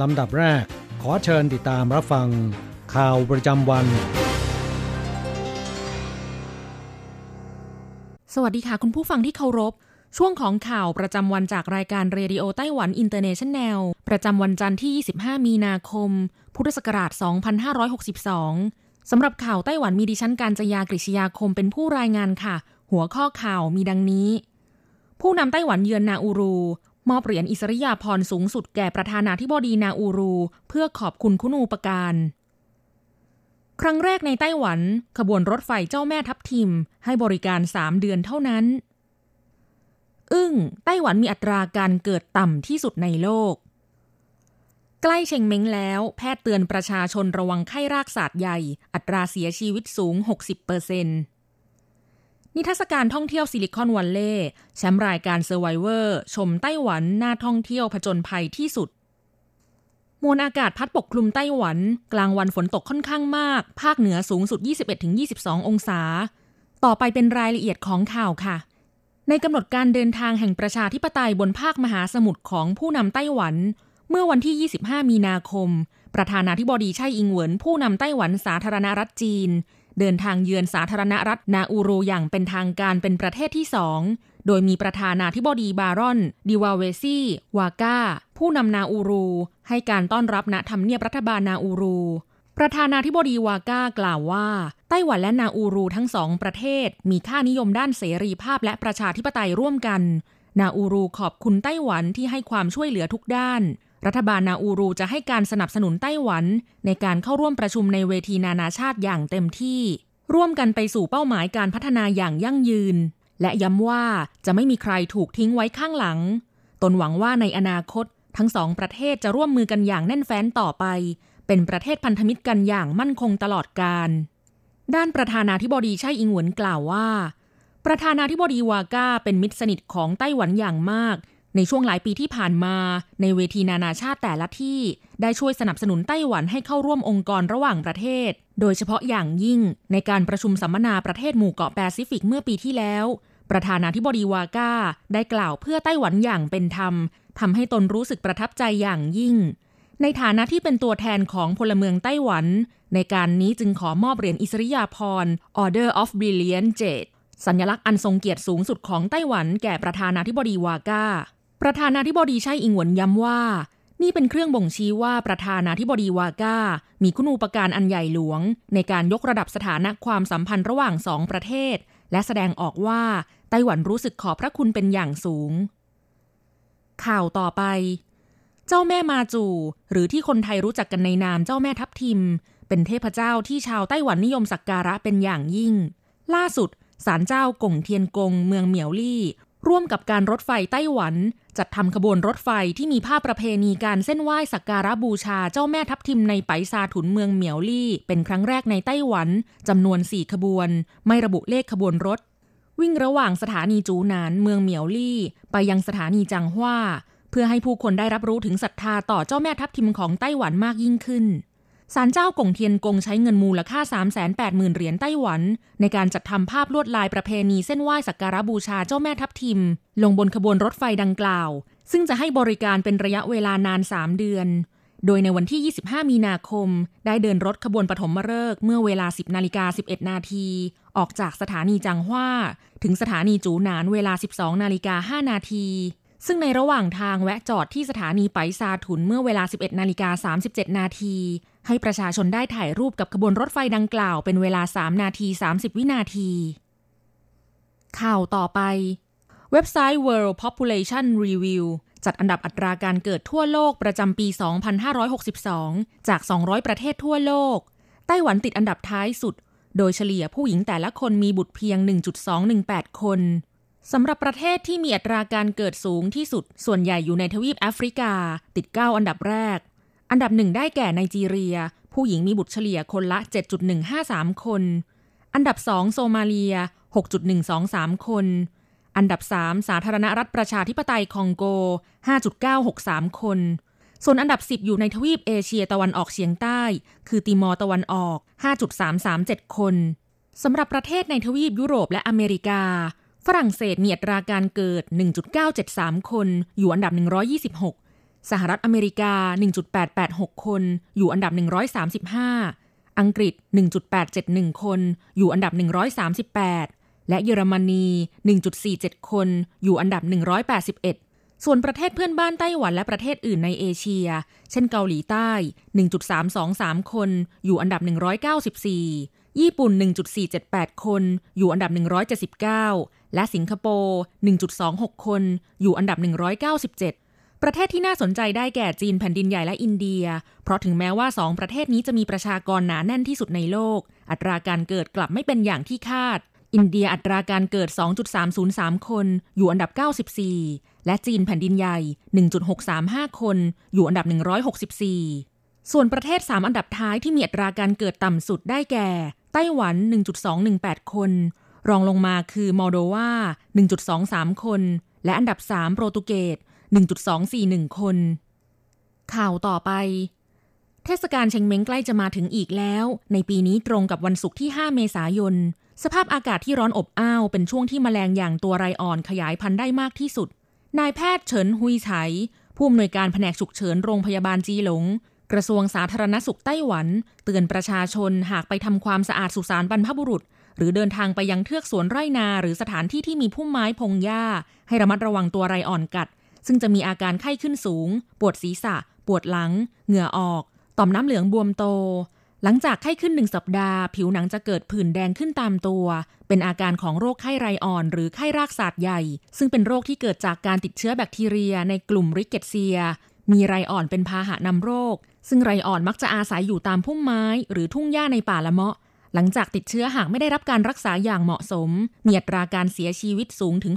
ลำดับแรก ขอเชิญติดตามรับฟัง ข่าวประจำวัน สวัสดีค่ะคุณผู้ฟังที่เคารพ ช่วงของข่าวประจำวันจากรายการ Radio Taiwan International ประจำวันจันทร์ที่ 25 มีนาคม พุทธศักราช 2562 สำหรับข่าวไต้หวันมีดิฉันการจยากริชยาคมเป็นผู้รายงานค่ะ หัวข้อข่าวมีดังนี้ ผู้นำไต้หวันเยือนนาอูรู มอบเหรียญอิสริยาภรณ์สูงสุดแก่ประธานาธิบดีนาอูรู เพื่อขอบคุณคุณูปการ ครั้งแรกในไต้หวัน ขบวนรถไฟเจ้าแม่ทับทิม ให้บริการ3เดือนเท่านั้น อึ้ง ไต้หวันมีอัตราการเกิดต่ำที่สุดในโลก ใกล้เชงเม้งแล้ว แพทย์เตือนประชาชนระวังไข้รากศาสตร์ใหญ่ อัตราเสียชีวิตสูง 60%เปอร์เซ็นต์ นิทรรศการท่องเที่ยวซิลิคอนวัลเลย์แชมป์รายการ Survivor ชมไต้หวันน่าท่องเที่ยวผจญภัยที่สุด มวลอากาศพัดปกคลุมไต้หวัน กลางวันฝนตกค่อนข้างมาก ภาคเหนือสูงสุด 21-22 องศา ต่อไปเป็นรายละเอียดของข่าวค่ะ ในกำหนดการเดินทางแห่งประชาธิปไตยบนภาคมหาสมุทรของผู้นำไต้หวัน เมื่อวันที่ 25 มีนาคม ประธานาธิบดีไช่อิงเหวินผู้นำไต้หวันสาธารณรัฐจีน เดินทางเยือนสาธารณรัฐนาอูรูอย่างเป็นทางการเป็นประเทศที่สองโดยมีประธานาธิบดีบารอน ดิวาเวซี่วาก้า ผู้นำนาอูรู ให้การต้อนรับณทำเนียบรัฐบาลนาอูรู ประธานาธิบดีวาก้ากล่าวว่า ไต้หวันและนาอูรูทั้งสองประเทศ มีค่านิยมด้านเสรีภาพและประชาธิปไตยร่วมกัน นาอูรูขอบคุณไต้หวันที่ให้ความช่วยเหลือทุกด้าน รัฐบาลนาอูรูจะให้การสนับสนุนไต้หวัน ในการเข้าร่วมประชุมในเวทีนานาชาติอย่างเต็มที่ ร่วมกันไปสู่เป้าหมายการพัฒนาอย่างยั่งยืน และย้ำว่าจะไม่มีใครถูกทิ้งไว้ข้างหลัง ตนหวังว่าในอนาคต ทั้งสองประเทศจะร่วมมือกันอย่างแน่นแฟ้นต่อไป เป็นประเทศพันธมิตรกันอย่างมั่นคงตลอดกาลด้านประธานาธิบดีไช่อิงหวนกล่าวว่า ประธานาธิบดีวาก้าเป็นมิตรสนิทของไต้หวันอย่างมาก ในช่วงหลายปีที่ผ่านมาในเวทีนานาชาติแต่ละที่ ได้ช่วยสนับสนุนไต้หวันให้เข้าร่วมองค์กรระหว่างประเทศ โดยเฉพาะอย่างยิ่ง ในการประชุมสัมมนาประเทศหมู่เกาะแปซิฟิกเมื่อปีที่แล้ว ประธานาธิบดีวาก้า ได้กล่าวเพื่อไต้หวันอย่างเป็นธรรมทำให้ตนรู้สึกประทับใจอย่างยิ่ง ในฐานะที่เป็นตัวแทนของพลเมืองไต้หวัน ในการนี้จึงขอมอบเหรียญอิสริยาภรณ์ Order of Brilliant Jade สัญลักษณ์อันทรงเกียรติสูงสุดของไต้หวันแก่ประธานาธิบดีวาก้า ประธานาธิบดีไช่อิงหวนย้ำว่า นี่เป็นเครื่องบ่งชี้ว่าประธานาธิบดีวาก้า มีคุณูปการอันใหญ่หลวง ในการยกระดับสถานะความสัมพันธ์ระหว่างสองประเทศ และแสดงออกว่าไต้หวันรู้สึกขอบพระคุณเป็นอย่างสูง ข่าวต่อไป เจ้าแม่มาจู หรือที่คนไทยรู้จักกันในนามเจ้าแม่ทับทิม เป็นเทพเจ้าที่ชาวไต้หวันนิยมสักการะเป็นอย่างยิ่ง ล่าสุดศาลเจ้ากงเทียนกงเมืองเหมียวลี่ ร่วมกับการรถไฟไต้หวัน จัดทำขบวนรถไฟที่มีภาพประเพณีการเส้นไหว้สักการะบูชาเจ้าแม่ทับทิมในไปซาถุนเมืองเหมียวลี่ เป็นครั้งแรกในไต้หวันจำนวนสี่ขบวน ไม่ระบุเลขขบวนรถ วิ่งระหว่างสถานีจูหนานเมืองเหมียวลี่ ไปยังสถานีจังหว้า เพื่อให้ผู้คนได้รับรู้ถึงศรัทธาต่อเจ้าแม่ทับทิมของไต้หวันมากยิ่งขึ้น ศาลเจ้ากงเทียนกงใช้เงินมูลค่า 380,000 เหรียญไต้หวัน ในการจัดทำภาพลวดลายประเพณีเส้นไหว้สักการะบูชาเจ้าแม่ทับทิม ลงบนขบวนรถไฟดังกล่าว ซึ่งจะให้บริการเป็นระยะเวลานาน 3 เดือน โดยในวันที่ 25 มีนาคม ได้เดินรถขบวนปฐมฤกษ์เมื่อเวลา 10นาฬิกา11 นาทีออกจากสถานีจังหว้า ถึงสถานีจูหนานเวลา 12นาฬิกา5นาทีซึ่งในระหว่างทางแวะจอดที่สถานีไปซาถุนเมื่อเวลา 11นาฬิกา37 นาที ให้ประชาชนได้ถ่ายรูปกับขบวนรถไฟดังกล่าวเป็นเวลา 3 นาที 30 วินาที ข่าวต่อไป เว็บไซต์ World Population Review จัดอันดับอัตราการเกิดทั่วโลกประจำปี 2562 จาก 200 ประเทศทั่วโลก ไต้หวันติดอันดับท้ายสุด โดยเฉลี่ยผู้หญิงแต่ละคนมีบุตรเพียง 1.218 คนสำหรับประเทศที่มีอัตราการเกิดสูงที่สุด ส่วนใหญ่อยู่ในทวีปแอฟริกา ติด 9 อันดับแรก อันดับหนึ่งได้แก่ไนจีเรีย ผู้หญิงมีบุตรเฉลี่ยคนละ 7.153 คน อันดับสองโซมาเลีย 6.123 คน อันดับ3สาธารณรัฐประชาธิปไตยคองโก 5.963 คน ส่วนอันดับ 10 อยู่ในทวีปเอเชียตะวันออกเฉียงใต้ คือติมอร์ตะวันออก 5.337 คนสำหรับประเทศในทวีปยุโรปและอเมริกา ฝรั่งเศสมีอัตราการเกิด 1.973 คน อยู่อันดับ 126 สหรัฐอเมริกา 1.886 คน อยู่อันดับ 135 อังกฤษ 1.871 คน อยู่อันดับ 138 และเยอรมนี 1.47 คน อยู่อันดับ 181 ส่วนประเทศเพื่อนบ้านไต้หวันและประเทศอื่นในเอเชีย เช่นเกาหลีใต้ 1.323 คน อยู่อันดับ 194 ญี่ปุ่น 1.478 คน อยู่อันดับ 179 และสิงคโปร์ 1.26 คน อยู่อันดับ 197 ประเทศที่น่าสนใจได้แก่จีนแผ่นดินใหญ่และอินเดีย เพราะถึงแม้ว่าสองประเทศนี้จะมีประชากรหนาแน่นที่สุดในโลก อัตราการเกิดกลับไม่เป็นอย่างที่คาด อินเดียอัตราการเกิด 2.303 คน อยู่อันดับ 94 และจีนแผ่นดินใหญ่ 1.635 คน อยู่อันดับ 164 ส่วนประเทศ 3 อันดับท้ายที่มีอัตราการเกิดต่ำสุดได้แก่ ไต้หวัน 1.218 คน รองลงมาคือมอลโดวา1.23 คน และอันดับ 3 โปรตุเกส 1.241 คน ข่าวต่อไป เทศกาลเชงเม้งใกล้จะมาถึงอีกแล้ว ในปีนี้ตรงกับวันศุกร์ที่ 5 เมษายน สภาพอากาศที่ร้อนอบอ้าว เป็นช่วงที่มแมลงอย่างตัวไรอ่อนขยายพันธุ์ได้มากที่สุด นายแพทย์เฉินฮุยไฉผู้อำนวยการแผนกฉุกเฉินโรงพยาบาลจีหลง กระทรวงสาธารณสุขไต้หวัน เตือนประชาชนหากไปทำความสะอาดสุสานบรรพบุรุษ หรือเดินทางไปยังเทือกสวนไร่นา หรือสถานที่ที่มีพุ่มไม้พงหญ้า ให้ระมัดระวังตัวไรอ่อนกัด ซึ่งจะมีอาการไข้ขึ้นสูง ปวดศีรษะ ปวดหลัง เหงื่อออก ต่อมน้ำเหลืองบวมโต หลังจากไข้ขึ้นหนึ่งสัปดาห์ ผิวหนังจะเกิดผื่นแดงขึ้นตามตัว เป็นอาการของโรคไข้ไรอ่อน หรือไข้รากศาสตร์ใหญ่ ซึ่งเป็นโรคที่เกิดจากการติดเชื้อแบคทีเรียในกลุ่มริกเกตเซีย มีไรอ่อนเป็นพาหะนำโรค ซึ่งไรอ่อนมักจะอาศัยอยู่ตามพุ่มไม้ หรือทุ่งหญ้าในป่าละเมาะหลังจากติดเชื้อหากไม่ได้รับการรักษาอย่างเหมาะสม มีอัตราการเสียชีวิตสูงถึง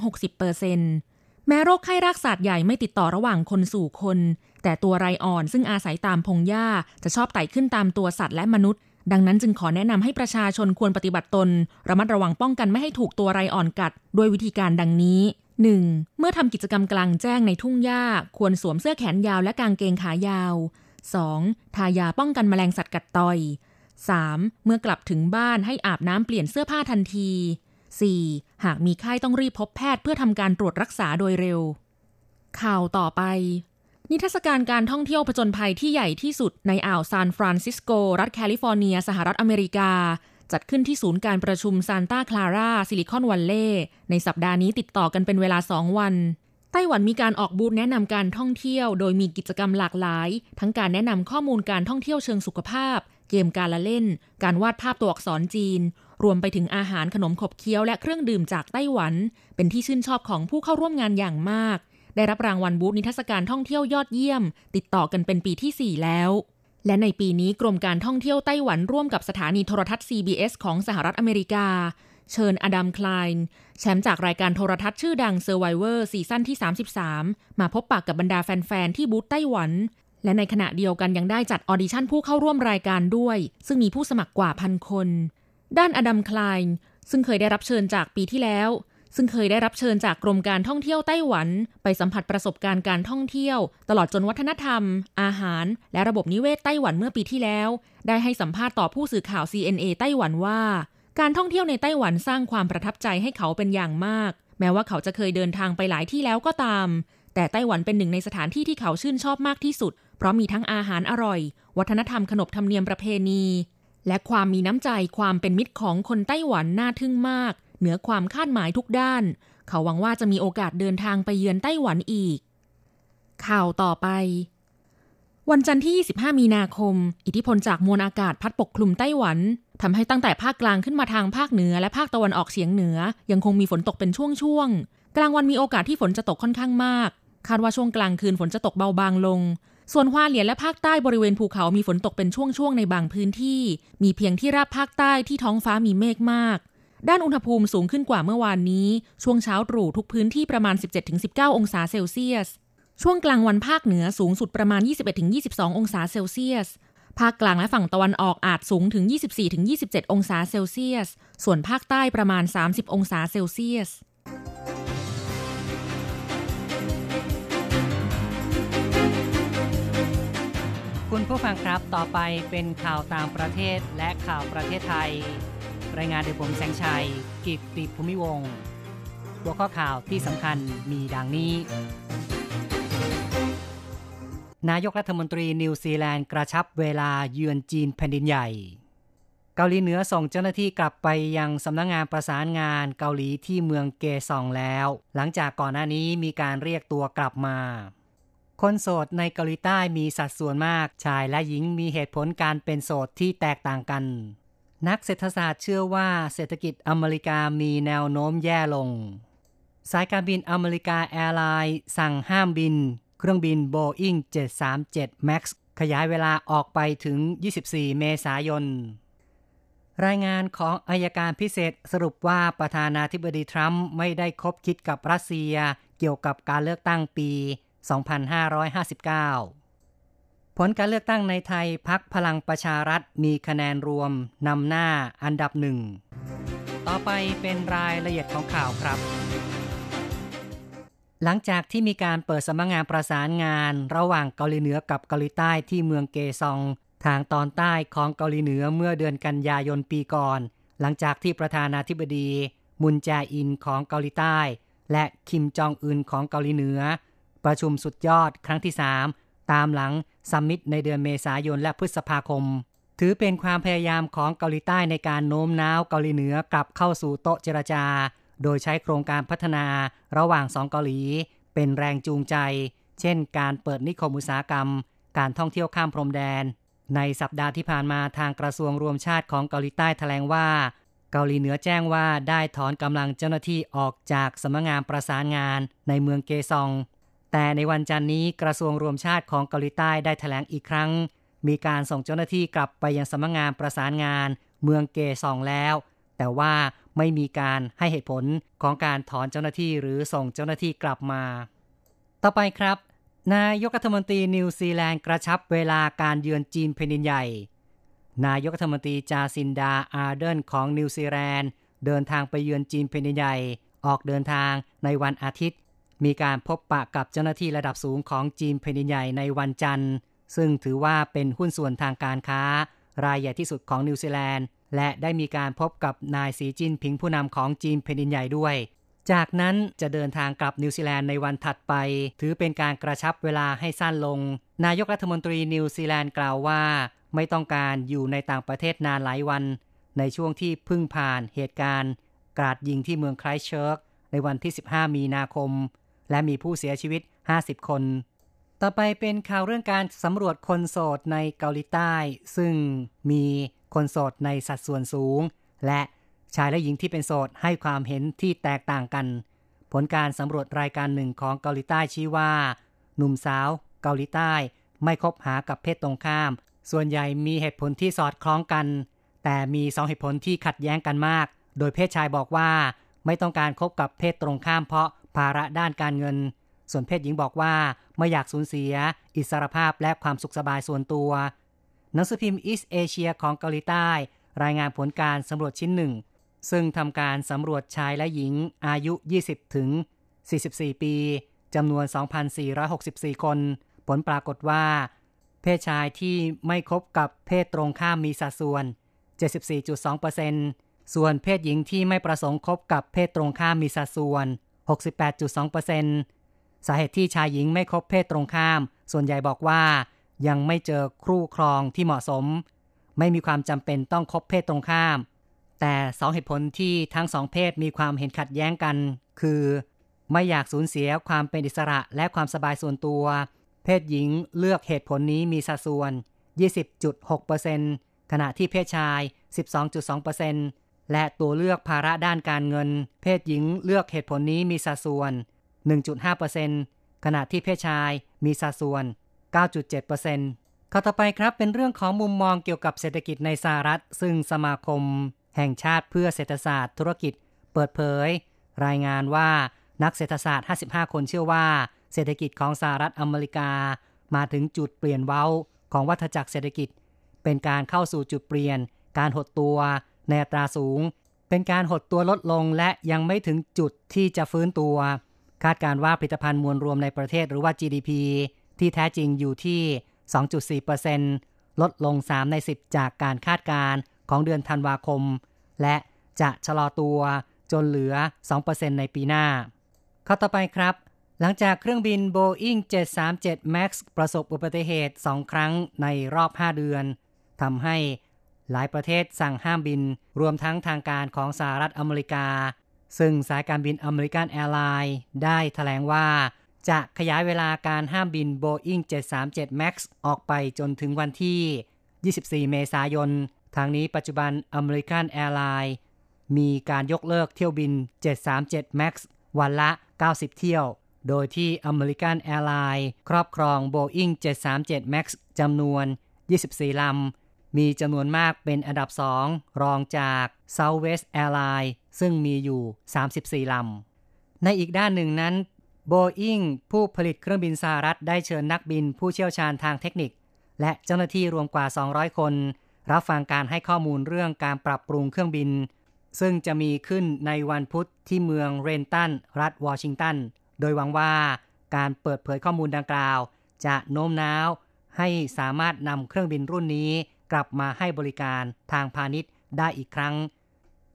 60% แม้โรคไข้รากศาสตร์ใหญ่ไม่ติดต่อระหว่างคนสู่คน แต่ตัวไรอ่อนซึ่งอาศัยตามพงหญ้าจะชอบไต่ขึ้นตามตัวสัตว์และมนุษย์ ดังนั้นจึงขอแนะนำให้ประชาชนควรปฏิบัติตน ระมัดระวังป้องกันไม่ให้ถูกตัวไรอ่อนกัด ด้วยวิธีการดังนี้ 1. เมื่อทำกิจกรรมกลางแจ้งในทุ่งหญ้า ควรสวมเสื้อแขนยาวและกางเกงขายาว 2. ทายาป้องกันแมลงสัตว์กัดต่อย 3. เมื่อกลับถึงบ้านให้อาบน้ำเปลี่ยนเสื้อผ้าทันที 4. หากมีไข้ต้องรีบพบแพทย์เพื่อทำการตรวจรักษาโดยเร็ว ข่าวต่อไป นิทรรศการการท่องเที่ยวผจญภัยที่ใหญ่ที่สุดในอ่าวซานฟรานซิสโก รัฐแคลิฟอร์เนีย สหรัฐอเมริกา จัดขึ้นที่ศูนย์การประชุมซานตาคลาราซิลิคอนวัลเลย์ในสัปดาห์นี้ติดต่อกันเป็นเวลาสองวันไต้หวันมีการออกบูธแนะนำการท่องเที่ยว โดยมีกิจกรรมหลากหลาย ทั้งการแนะนำข้อมูลการท่องเที่ยวเชิงสุขภาพ เกมการละเล่น การวาดภาพตัวอักษรจีน รวมไปถึงอาหารขนมขบเคี้ยวและเครื่องดื่มจากไต้หวัน เป็นที่ชื่นชอบของผู้เข้าร่วมงานอย่างมาก ได้รับรางวัลบูธนิทรรศการท่องเที่ยวยอดเยี่ยม ติดต่อกันเป็นปีที่ 4 แล้ว และในปีนี้กรมการท่องเที่ยวไต้หวันร่วมกับสถานีโทรทัศน์ CBS ของสหรัฐอเมริกา เชิญอดัม คลายน์แชมป์จากรายการโทรทัศน์ชื่อดัง Survivor ซีซั่นที่ 33 มาพบปะกับบรรดาแฟนๆที่บูธไต้หวันและในขณะเดียวกันยังได้จัดออดิชั่นผู้เข้าร่วมรายการด้วย ซึ่งมีผู้สมัครกว่าพันคน ด้านอดัมคลายน์ซึ่งเคยได้รับเชิญจากปีที่แล้ว ซึ่งเคยได้รับเชิญจากกรมการท่องเที่ยวไต้หวัน ไปสัมผัสประสบการณ์การท่องเที่ยว ตลอดจนวัฒนธรรม อาหาร และระบบนิเวศไต้หวันเมื่อปีที่แล้ว ได้ให้สัมภาษณ์ต่อผู้สื่อข่าว CNA ไต้หวันว่า การท่องเที่ยวในไต้หวันสร้างความประทับใจให้เขาเป็นอย่างมาก แม้ว่าเขาจะเคยเดินทางไปหลายที่แล้วก็ตาม แต่ไต้หวันเป็นหนึ่งในสถานที่ที่เขาชื่นชอบมากที่สุด เพราะมีทั้งอาหารอร่อย วัฒนธรรมขนบธรรมเนียมประเพณี และความมีน้ำใจความเป็นมิตรของคนไต้หวันน่าทึ่งมาก เหนือความคาดหมายทุกด้าน เขาหวังว่าจะมีโอกาสเดินทางไปเยือนไต้หวันอีก ข่าวต่อไป วันจันทร์ที่ 25 มีนาคม อิทธิพลจากมวลอากาศพัดปกคลุมไต้หวันทำให้ตั้งแต่ภาคกลางขึ้นมาทางภาคเหนือและภาคตะวันออกเฉียงเหนือ ยังคงมีฝนตกเป็นช่วงๆกลางวันมีโอกาสที่ฝนจะตกค่อนข้างมาก คาดว่าช่วงกลางคืนฝนจะตกเบาบางลง ส่วนฮวาเหลียนและภาคใต้บริเวณภูเขามีฝนตกเป็นช่วงๆในบางพื้นที่ มีเพียงที่ราบภาคใต้ที่ท้องฟ้ามีเมฆมาก ด้านอุณหภูมิสูงขึ้นกว่าเมื่อวานนี้ ช่วงเช้าตรู่ทุกพื้นที่ประมาณ 17-19 องศาเซลเซียส ช่วงกลางวันภาคเหนือสูงสุดประมาณ 21-22 องศาเซลเซียส ภาคกลางและฝั่งตะวันออกอาจสูงถึง 24-27 องศาเซลเซียส ส่วนภาคใต้ประมาณ 30 องศาเซลเซียส คุณผู้ฟังครับต่อไปเป็นข่าวต่างประเทศและข่าวประเทศไทย รายงานโดยผมแสงชัย กิตติภูมิวงศ์ หัวข้อข่าวที่สำคัญมีดังนี้ นายกรัฐมนตรีนิวซีแลนด์กระชับเวลาเยือนจีนแผ่นดินใหญ่ เกาหลีเหนือส่งเจ้าหน้าที่กลับไปยังสำนักงานประสานงานเกาหลีที่เมืองเกซองแล้ว หลังจากก่อนหน้านี้มีการเรียกตัวกลับมา คนโสดในเกาหลีใต้มีสัดส่วนมาก ชายและหญิงมีเหตุผลการเป็นโสดที่แตกต่างกัน นักเศรษฐศาสตร์เชื่อว่าเศรษฐกิจอเมริกามีแนวโน้มแย่ลง สายการบินอเมริกันแอร์ไลน์สั่งห้ามบิน เครื่องบิน Boeing 737 MAX ขยายเวลาออกไปถึง 24 เมษายน รายงานของอายการพิเศษสรุปว่าประธานาธิบดีทรัมป์ไม่ได้คบคิดกับรัสเซียเกี่ยวกับการเลือกตั้งปี 2559 ผลการเลือกตั้งในไทยพรรคพลังประชารัฐมีคะแนนรวมนำหน้าอันดับหนึ่ง ต่อไปเป็นรายละเอียดของข่าวครับ หลังจากที่มีการเปิดสำนักงงานประสานงานระหว่างเกาหลีเหนือกับเกาหลีใต้ที่เมืองเกซอง ทางตอนใต้ของเกาหลีเหนือเมื่อเดือนกันยายนปีก่อน หลังจากที่ประธานาธิบดี มุนแจอินของเกาหลีใต้ และคิมจองอึนของเกาหลีเหนือ ประชุมสุดยอดครั้งที่ 3 ตามหลังซัมมิตในเดือนเมษายนและพฤษภาคม ถือเป็นความพยายามของเกาหลีใต้ในการโน้มน้าวเกาหลีเหนือกลับเข้าสู่โต๊ะเจรจา โดยใช้โครงการพัฒนาระหว่างสองเกาหลี เป็นแรงจูงใจ เช่น การเปิดนิคมอุตสาหกรรม การท่องเที่ยวข้ามพรมแดน ในสัปดาห์ที่ผ่านมาทางกระทรวงรวมชาติของเกาหลีใต้แถลงว่าเกาหลีเหนือแจ้งว่าได้ถอนกำลังเจ้าหน้าที่ออกจากสำนักงานประสานงานในเมืองเกซอง แต่ในวันจันทร์นี้กระทรวงรวมชาติของเกาหลีใต้ได้แถลงอีกครั้ง มีการส่งเจ้าหน้าที่กลับไปยังสำนักงานประสานงาน เมืองเกซองแล้ว แต่ว่าไม่มีการให้เหตุผลของการถอนเจ้าหน้าที่หรือส่งเจ้าหน้าที่กลับมา ต่อไปครับ นายกรัฐมนตรีนิวซีแลนด์กระชับเวลาการเยือนจีนแผ่นดินใหญ่ นายกรัฐมนตรีจาซินดาอาร์เดนของนิวซีแลนด์เดินทางไปเยือนจีนแผ่นดินใหญ่ ออกเดินทางในวันอาทิตย์ มีการพบปะกับเจ้าหน้าที่ระดับสูงของจีนแผ่นดินใหญ่ในวันจันทร์ ซึ่งถือว่าเป็นหุ้นส่วนทางการค้า รายใหญ่ที่สุดของนิวซีแลนด์ และได้มีการพบกับนายสีจิ้นผิงผู้นำของจีนแผ่นดินใหญ่ด้วย จากนั้นจะเดินทางกลับนิวซีแลนด์ในวันถัดไป ถือเป็นการกระชับเวลาให้สั้นลง นายกรัฐมนตรีนิวซีแลนด์กล่าวว่า ไม่ต้องการอยู่ในต่างประเทศนานหลายวัน ในช่วงที่พึ่งผ่านเหตุการณ์ กราดยิงที่เมืองไครส์เชิร์กในวันที่ 15 มีนาคม และมีผู้เสียชีวิต 50 คน ต่อไปเป็นข่าวเรื่องการสำรวจคนโสดในเกาหลีใต้ ซึ่งมีคนโสดในสัดส่วนสูง และชายและหญิงที่เป็นโสดให้ความเห็นที่แตกต่างกัน ผลการสำรวจรายการหนึ่งของเกาหลีใต้ชี้ว่า หนุ่มสาวเกาหลีใต้ ไม่คบหากับเพศตรงข้าม ส่วนใหญ่มีเหตุผลที่สอดคล้องกัน แต่มีสองเหตุผลที่ขัดแย้งกันมาก โดยเพศชายบอกว่า ไม่ต้องการคบกับเพศตรงข้ามเพราะ ภาระด้านการเงิน ส่วนเพศหญิงบอกว่าไม่อยากสูญเสีย อิสรภาพและความสุขสบายส่วนตัว หนังสือพิมพ์ East Asia ของเกาหลีใต้ รายงานผลการสำรวจชิ้นหนึ่ง ซึ่งทำการสำรวจชายและหญิงอายุ 20 ถึง 44 ปีจำนวน 2,464 คน ผลปรากฏว่า เพศชายที่ไม่คบกับเพศตรงข้ามมีสัดส่วน 74.2%ส่วนเพศหญิงที่ไม่ประสงค์คบกับเพศตรงข้ามมีสัดส่วน 68.2%สาเหตุที่ชายหญิงไม่คบเพศตรงข้าม ส่วนใหญ่บอกว่า ยังไม่เจอครู่ครองที่เหมาะสม ไม่มีความจำเป็นต้องคบเพศตรงข้าม แต่สองเหตุผลที่ทั้งสองเพศมีความเห็นขัดแย้งกัน คือ ไม่อยากสูญเสียความเป็นอิสระและความสบายส่วนตัว เพศหญิงเลือกเหตุผลนี้มีสัดส่วน 20.6%ขณะที่เพศชาย 12.2% และตัวเลือกภาระด้านการเงิน เพศหญิงเลือกเหตุผลนี้มีสัดส่วน 1.5%ขณะที่เพศชายมีสัดส่วน 9.7%ข้อต่อไปครับเป็นเรื่องของมุมมองเกี่ยวกับเศรษฐกิจในสหรัฐ ซึ่งสมาคม แห่งชาติเพื่อเศรษฐศาสตร์ ธุรกิจ เปิดเผย รายงานว่านักเศรษฐศาสตร์ 55 คนเชื่อว่า เศรษฐกิจของสหรัฐอเมริกา มาถึงจุดเปลี่ยนเว้าของวัฏจักรเศรษฐกิจ เป็นการเข้าสู่จุดเปลี่ยน การหดตัว ในอัตราสูง เป็นการหดตัวลดลงและยังไม่ถึงจุดที่จะฟื้นตัว คาดการว่าผลิตภัณฑ์มวลรวมในประเทศหรือว่า GDP ที่แท้จริงอยู่ที่ 2.4%ลดลง 3 ใน 10 จากการคาดการของเดือนธันวาคม และจะชะลอตัวจนเหลือ 2%ในปีหน้า ข้อต่อไปครับ หลังจากเครื่องบิน Boeing 737 MAX ประสบอุบัติเหตุ 2 ครั้งในรอบ 5 เดือน ทำให้ หลายประเทศสั่งห้ามบิน รวมทั้งทางการของสหรัฐอเมริกา ซึ่งสายการบินอเมริกันแอร์ไลน์ได้แถลงว่า จะขยายเวลาการห้ามบิน Boeing 737 MAX ออกไปจนถึงวันที่ 24 เมษายน ทั้งนี้ปัจจุบันอเมริกันแอร์ไลน์มีการยกเลิกเที่ยวบิน 737 MAX วันละ 90 เที่ยว โดยที่อเมริกันแอร์ไลน์ครอบครอง Boeing 737 MAX จำนวน 24 ลำ มีจำนวนมากเป็นอันดับ 2 รองจาก Southwest Airlines ซึ่งมีอยู่ 34 ลำ ในอีกด้านหนึ่งนั้น Boeing ผู้ผลิตเครื่องบินสหรัฐได้เชิญนักบินผู้เชี่ยวชาญทางเทคนิค และเจ้าหน้าที่รวมกว่า 200 คน รับฟังการให้ข้อมูลเรื่องการปรับปรุงเครื่องบิน ซึ่งจะมีขึ้นในวันพุธที่เมืองเรนตัน รัฐวอชิงตัน โดยหวังว่าการเปิดเผยข้อมูลดังกล่าว จะโน้มน้าวให้สามารถนำเครื่องบินรุ่นนี้ กลับมาให้บริการทางพาณิชย์ได้อีกครั้ง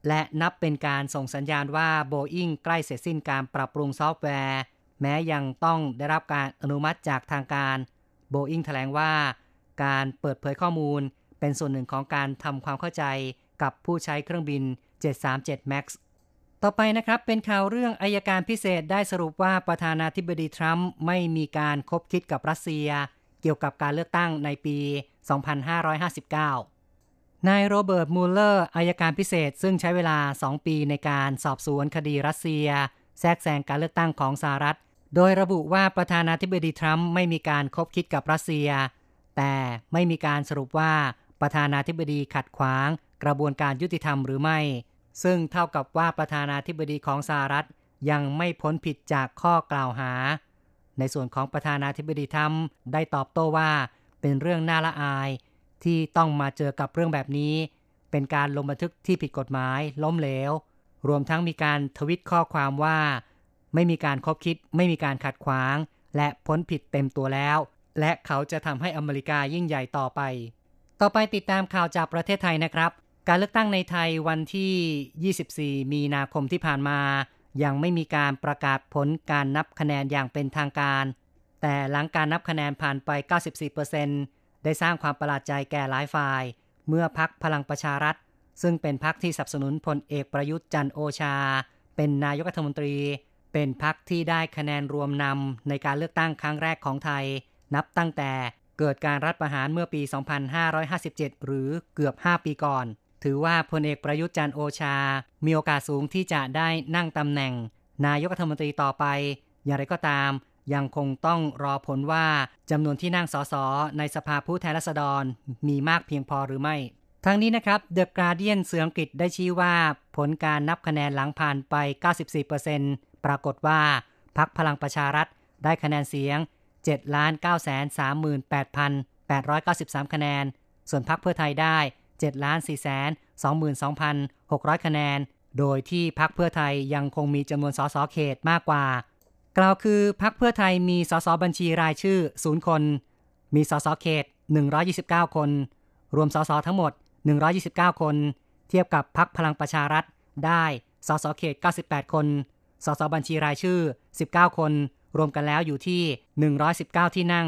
และนับเป็นการส่งสัญญาณว่าโบอิงใกล้เสร็จสิ้นการปรับปรุงซอฟต์แวร์ แม้ยังต้องได้รับการอนุมัติจากทางการโบอิงแถลงว่า การเปิดเผยข้อมูลเป็นส่วนหนึ่งของการทำความเข้าใจกับผู้ใช้เครื่องบิน 737 MAX ต่อไปนะครับเป็นข่าวเรื่องอายการพิเศษได้สรุปว่าประธานาธิบดีทรัมป์ไม่มีการคบคิดกับรัสเซีย เกี่ยวกับการเลือกตั้งในปี 2559 นายโรเบิร์ตมูลเลอร์อายการพิเศษซึ่งใช้เวลา 2 ปีในการสอบสวนคดีรัสเซีย แทรกแซงการเลือกตั้งของสหรัฐ โดยระบุว่าประธานาธิบดีทรัมป์ไม่มีการคบคิดกับรัสเซีย แต่ไม่มีการสรุปว่าประธานาธิบดีขัดขวาง กระบวนการยุติธรรมหรือไม่ ซึ่งเท่ากับว่าประธานาธิบดีของสหรัฐยังไม่พ้นผิดจากข้อกล่าวหา ในส่วนของประธานาธิบดีทรัมป์ได้ตอบโต้ว่า เป็นเรื่องน่าละอาย ที่ต้องมาเจอกับเรื่องแบบนี้ เป็นการลงบันทึกที่ผิดกฎหมายล้มเหลว รวมทั้งมีการทวิตข้อความว่า ไม่มีการคบคิด ไม่มีการขัดขวาง และพ้นผิดเต็มตัวแล้ว และเขาจะทำให้อเมริกายิ่งใหญ่ต่อไป ต่อไปติดตามข่าวจากประเทศไทยนะครับการเลือกตั้งในไทยวันที่ 24 มีนาคมที่ผ่านมา ยังไม่มีการประกาศผลการนับคะแนนอย่างเป็นทางการ แต่หลังการนับคะแนนผ่านไป 94%ได้สร้างความประหลาดใจแก่หลายฝ่าย เมื่อพักพลังประชารัฐ ซึ่งเป็นพักที่สนับสนุนพลเอกประยุทธ์จันโอชา เป็นนายกรัฐมนตรี เป็นพักที่ได้คะแนนรวมนำในการเลือกตั้งครั้งแรกของไทย นับตั้งแต่เกิดการรัฐประหารเมื่อปี 2557 หรือเกือบ 5 ปีก่อน ถือว่าพลเอกประยุทธ์จันโอชา มีโอกาสสูงที่จะได้นั่งตำแหน่ง นายกรัฐมนตรีต่อไป อย่างไรก็ตาม ยังคงต้องรอผลว่าจำนวนที่นั่งสสในสภาผู้แทนราษฎรมีมากเพียงพอหรือไม่ ทั้งนี้นะครับเดอะกราเดียนเสืออังกฤษได้ชี้ว่า ผลการนับคะแนนหลังผ่านไป 94%ปรากฏว่าพักพลังประชารัฐได้คะแนนเสียง 7,938,893 คะแนน ส่วนพักเพื่อไทยได้ 7,422,600 คะแนน โดยที่พักเพื่อไทยยังคงมีจำนวนสสเขตมากกว่า กล่าวคือพักเพื่อไทยมีสสบัญชีรายชื่อ 0 คน มีสสเขต 129 คน รวมสสทั้งหมด 129 คน เทียบกับพักพลังประชารัฐได้สสเขต 98 คน สสบัญชีรายชื่อ 19 คน รวมกันแล้วอยู่ที่ 119 ที่นั่ง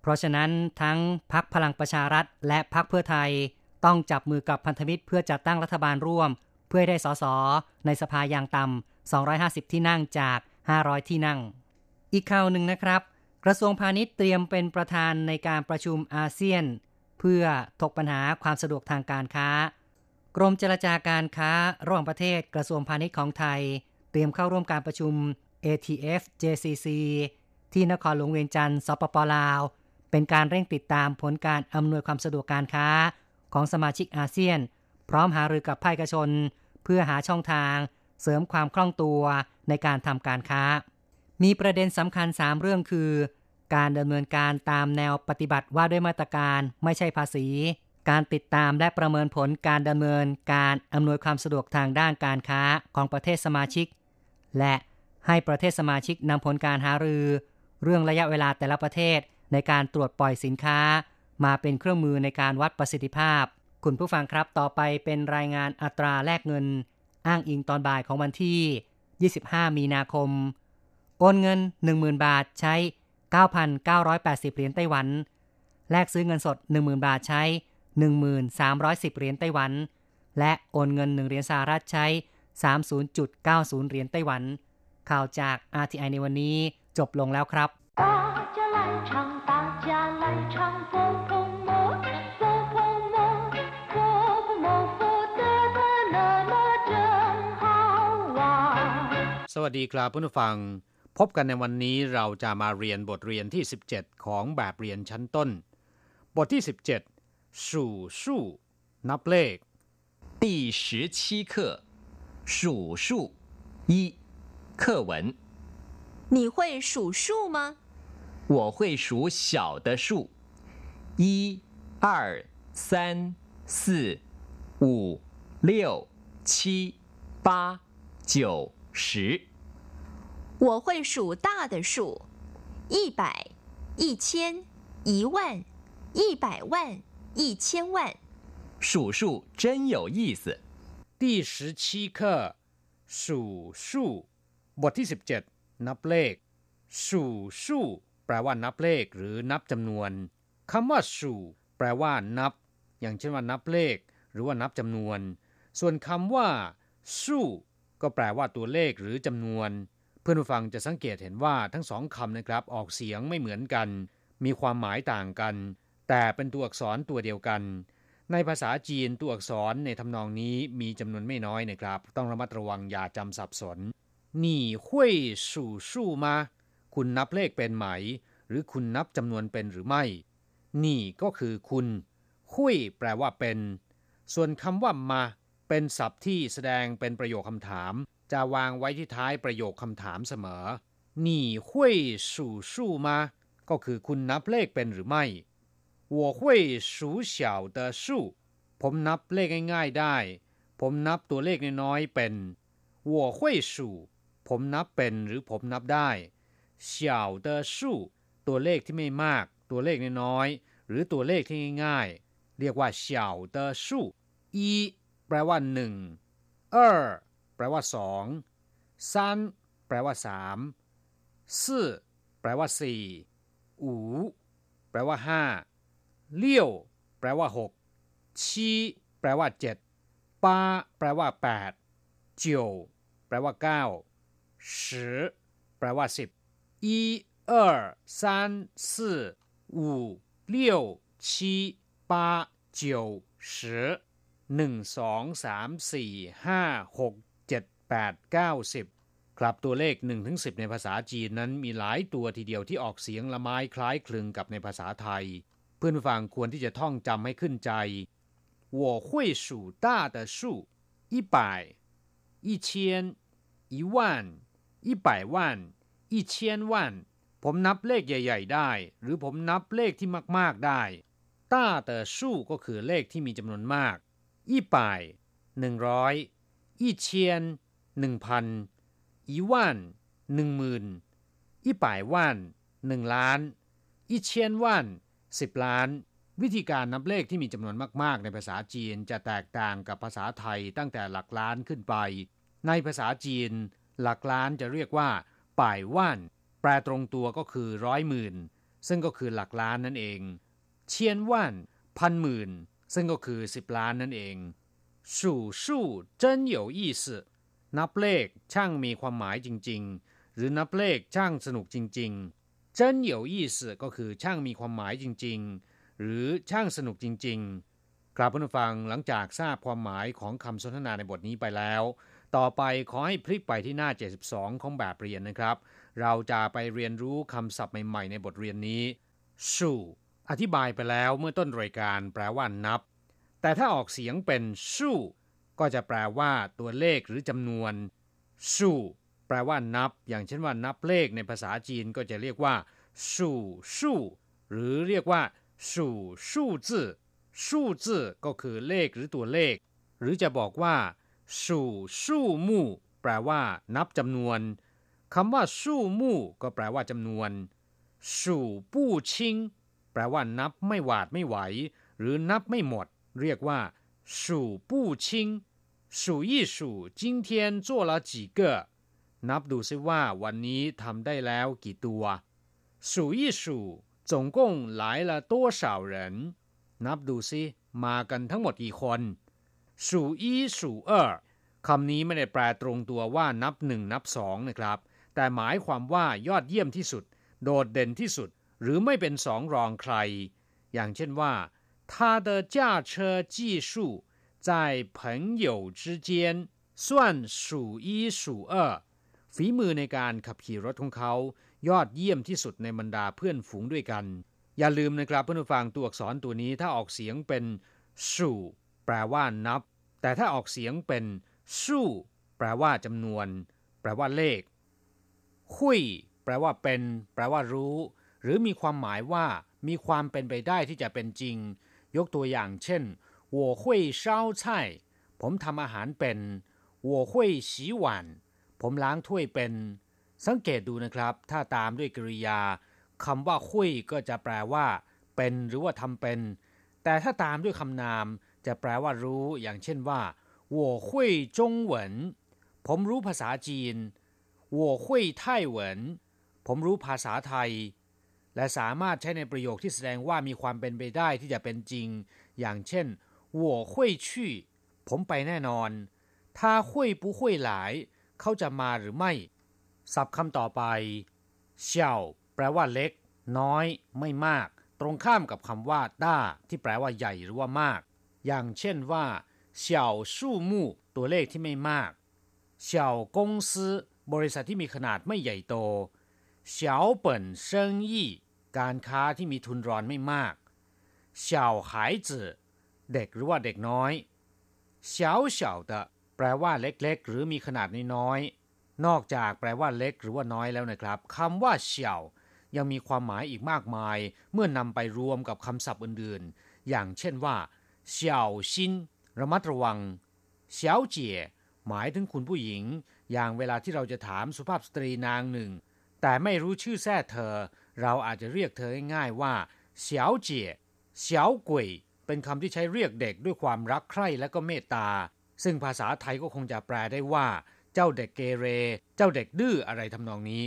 เพราะฉะนั้นทั้งพักพลังประชารัฐ และพักเพื่อไทย ต้องจับมือกับพันธมิตรเพื่อจัดตั้งรัฐบาลร่วม เพื่อได้สสในสภาอย่างต่ำ250 ที่นั่งจาก 500 ที่นั่ง อีกข่าวหนึ่งนะครับ กระทรวงพาณิชย์เตรียมเป็นประธานในการประชุมอาเซียน เพื่อถกปัญหาความสะดวกทางการค้า กรมเจรจาการค้าระหว่างประเทศกระทรวงพาณิชย์ของไทย เตรียมเข้าร่วมการประชุม ATF JCC ที่นครหลวงเวียงจันทร์สปปลาว เป็นการเร่งติดตามผลการอำนวยความสะดวกการค้าของสมาชิกอาเซียน พร้อมหารือกับภาคเอกชน เพื่อหาช่องทาง เสริมความคล่องตัว ในการทำการค้า มีประเด็นสำคัญ 3 เรื่องคือ การดำเนินการตามแนวปฏิบัติว่าด้วยมาตรการไม่ใช่ภาษี การติดตามและประเมินผลการดำเนินการอำนวยความสะดวกทางด้านการค้าของประเทศสมาชิก และให้ประเทศสมาชิกนำผลการหารือ เรื่องระยะเวลาแต่ละประเทศในการตรวจปล่อยสินค้า มาเป็นเครื่องมือในการวัดประสิทธิภาพ คุณผู้ฟังครับต่อไปเป็นรายงานอัตราแลกเงิน อ้างอิงตอนบ่ายของวันที่ 25 มีนาคม โอนเงิน 10,000 บาทใช้ 9,980 เหรียญไต้หวัน แลกซื้อเงินสด 10,000 บาทใช้ 1310 เหรียญไต้หวัน และโอนเงิน 1 เหรียญสหรัฐใช้ 30.90 เหรียญไต้หวัน ข่าวจาก RTI ในวันนี้จบลงแล้วครับ สวัสดีครับผู้ฟัง พบกันในวันนี้เราจะมาเรียนบทเรียนที่ 17 ของแบบเรียนชั้นต้น บทที่ 17 สู่สู่นับเลข 第十七课数数一课文，你会数数吗？我会数小的数，一、二、三、四、五、六、七、八、九、 十。我会数大的数，一百、一千、一万、一百万、一千万。数数真有意思。第十七课สู่สู่บทที่ 17 นับเลข สู่สู่แปลว่านับเลขหรือนับจำนวนคำว่าสู่แปลว่านับ อย่างเช่นว่านับเลข หรือว่านับจำนวน ส่วนคำว่าสู่ ก็แปลว่าตัวเลขหรือจำนวน เพื่อนผู้ฟังจะสังเกตเห็นว่าทั้งสองคำนะครับออกเสียงไม่เหมือนกัน มีความหมายต่างกัน แต่เป็นตัวอักษรตัวเดียวกัน ในภาษาจีนตัวอักษรในทำนองนี้มีจำนวนไม่น้อยนะครับ ต้องระมัดระวังอย่าจำสับสนนี่หุยสู่สู่มา คุณนับเลขเป็นไหม หรือคุณนับจำนวนเป็นหรือไม่ นี่ก็คือคุณหุยแปลว่าเป็น ส่วนคำว่ามา เป็นศัพท์ที่แสดงเป็นประโยคคำถาม จะวางไว้ที่ท้ายประโยคคำถามเสมอนี่หุยสู่สู่มาก็คือคุณนับเลขเป็นหรือไม่我会数小的数ผมนับเลขง่ายๆได้ ผมนับตัวเลขน้อยๆเป็น我会数ผมนับเป็นหรือผมนับได้小的数ตัวเลขที่ไม่มาก ตัวเลขน้อยๆหรือตัวเลขที่ง่ายๆ เรียกว่า小的数一 แปลว่าหนึ่งเออแปลว่าสองซานแปลว่าสามซื่แปลว่าสี่อูแปลว่าห้าเลี้ยวแปลว่าหกชีแปลว่าเจ็ดปาแปลว่าแปดเจีวแปลว่าเก้าสิแปลว่าสิบอีเออซานซื่ออูเลี้ยวปาเจียสิ หนึ่งสองสามสี่ห้าหกเจ็ดแปดเก้าสิบครับตัวเลข1ถึง10 ในภาษาจีนนั้นมีหลายตัวทีเดียวที่ออกเสียงละไม้คล้ายคลึงกับในภาษาไทย เพื่อนผู้ฟังควรที่จะท่องจำให้ขึ้นใจ我会数大的数一百一千一万一百万一千万ผมนับเลขใหญ่ ๆ ได้ หรือผมนับเลขที่มาก ๆ ได้ต้าเตอสู้ก็คือเลขที่มีจำนวนมาก ยี่ป่ายหนึ่งร้อยยี่เชียนหนึ่งพันอีว่านหนึ่งหมื่นยี่ป่ายว่านหนึ่งล้านยี่เชียนว่านสิบล้าน วิธีการนับเลขที่มีจำนวนมาก ๆ ในภาษาจีนจะแตกต่างกับภาษาไทยตั้งแต่หลักล้านขึ้นไป ในภาษาจีน หลักล้านจะเรียกว่า ป่ายว่าน แปลตรงตัวก็คือร้อยหมื่นซึ่งก็คือหลักล้านนั่นเอง เชียนว่านพันหมื่น ซึ่งก็คือสิบล้านนั่นเองสู่สู่真有意思นับเลขช่างมีความหมายจริง ๆ หรือนับเลขช่างสนุกจริง ๆ 真有意思ก็คือช่างมีความหมายจริง ๆ หรือช่างสนุกจริง ๆ กราบผู้ฟังหลังจากทราบความหมายของคำสนทนาในบทนี้ไปแล้ว ต่อไปขอให้พลิกไปที่หน้า 72 ของแบบเรียนนะครับ เราจะไปเรียนรู้คำศัพท์ใหม่ ๆ ในบทเรียนนี้สู่ อธิบายไปแล้วเมื่อต้นรายการแปลว่านับ แต่ถ้าออกเสียงเป็นสู่ก็จะแปลว่าตัวเลขหรือจำนวนสู่แปลว่านับ อย่างเช่นว่านับเลขในภาษาจีนก็จะเรียกว่าสู่สู่หรือเรียกว่าสู่สู่จื่อสู่จื่อก็คือเลขหรือตัวเลข หรือจะบอกว่าสู่สู่มู่แปลว่า นับจำนวนคำว่าสู่มู่ก็แปลว่าจำนวนสู่ปู้ชิง ลว่านับไม่หวาดไม่ไหว หรือนับไม่หมด เรียกว่าสู่ปู้ชิง数一数今天做了几个นับดูซิว่าวันนี้ทำได้แล้วกี่ตัว数一数总共来了多少人นับดูซิมากันทั้งหมดกี่คน数一数二คำนี้ไม่ได้แปลตรงตัวว่านับหนึ่งนับสองนะครับ แต่หมายความว่ายอดเยี่ยมที่สุด โดดเด่นที่สุด หรือไม่เป็นสองรองใคร อย่างเช่นว่า他的驾车技术在朋友之间算数一数二ฝีมือในการขับขี่รถของเขา ยอดเยี่ยมที่สุดในบรรดาเพื่อนฝูงด้วยกัน อย่าลืมนะครับเพื่อนผู้ฟังตัวอักษรตัวนี้ถ้าออกเสียงเป็นสู่แปลว่านับ แต่ถ้าออกเสียงเป็นสู่แปลว่าจำนวน แปลว่าเลขหุยแปลว่าเป็น แปลว่ารู้ หรือมีความหมายว่า มีความเป็นไปได้ที่จะเป็นจริง ยกตัวอย่างเช่น我会烧菜ผมทำอาหารเป็น我会洗碗ผมล้างถ้วยเป็น สังเกตดูนะครับ ถ้าตามด้วยกริยาคำว่าคุยก็จะแปลว่า เป็นหรือว่าทำเป็น แต่ถ้าตามด้วยคำนาม จะแปลว่ารู้ อย่างเช่นว่า我会中文ผมรู้ภาษาจีน我会泰文ผมรู้ภาษาไทย และสามารถใช้ในประโยคที่แสดงว่ามีความเป็นไปได้ที่จะเป็นจริง อย่างเช่น我会去ผมไปแน่นอน他会不会来เขาจะมาหรือไม่ ศัพท์คำต่อไปเช่าแปลว่าเล็ก น้อย ไม่มาก ตรงข้ามกับคำว่าด้าที่แปลว่าใหญ่หรือว่ามาก อย่างเช่นว่าเช่าสู้มู่ตัวเลขที่ไม่มากเช่ากงซื้อบริษัทที่มีขนาดไม่ใหญ่โต เฉาเปิ่นเซิงยี่การค้าที่มีทุนรอนไม่มากเฉาหายจื่อเด็กหรือว่าเด็กน้อยเฉาเฉา的แปลว่าเล็กๆ หรือมีขนาดน้อยๆนอกจากแปลว่าเล็กหรือว่าน้อยแล้วนะครับคำว่าเฉายังมีความหมายอีกมากมาย เมื่อนำไปรวมกับคำศัพท์อื่นๆ อย่างเช่นว่าเฉาชินระมัดระวังเฉาเจี๋ยหมายถึงคุณผู้หญิง อย่างเวลาที่เราจะถามสุภาพสตรีนางหนึ่ง แต่ไม่รู้ชื่อแท้เธอ เราอาจจะเรียกเธอง่ายๆว่าเฉาเจี๋ยเฉากุยเป็นคำที่ใช้เรียกเด็กด้วยความรักใคร่และก็เมตตา ซึ่งภาษาไทยก็คงจะแปลได้ว่า เจ้าเด็กเกเร เจ้าเด็กดื้ออะไรทำนองนี้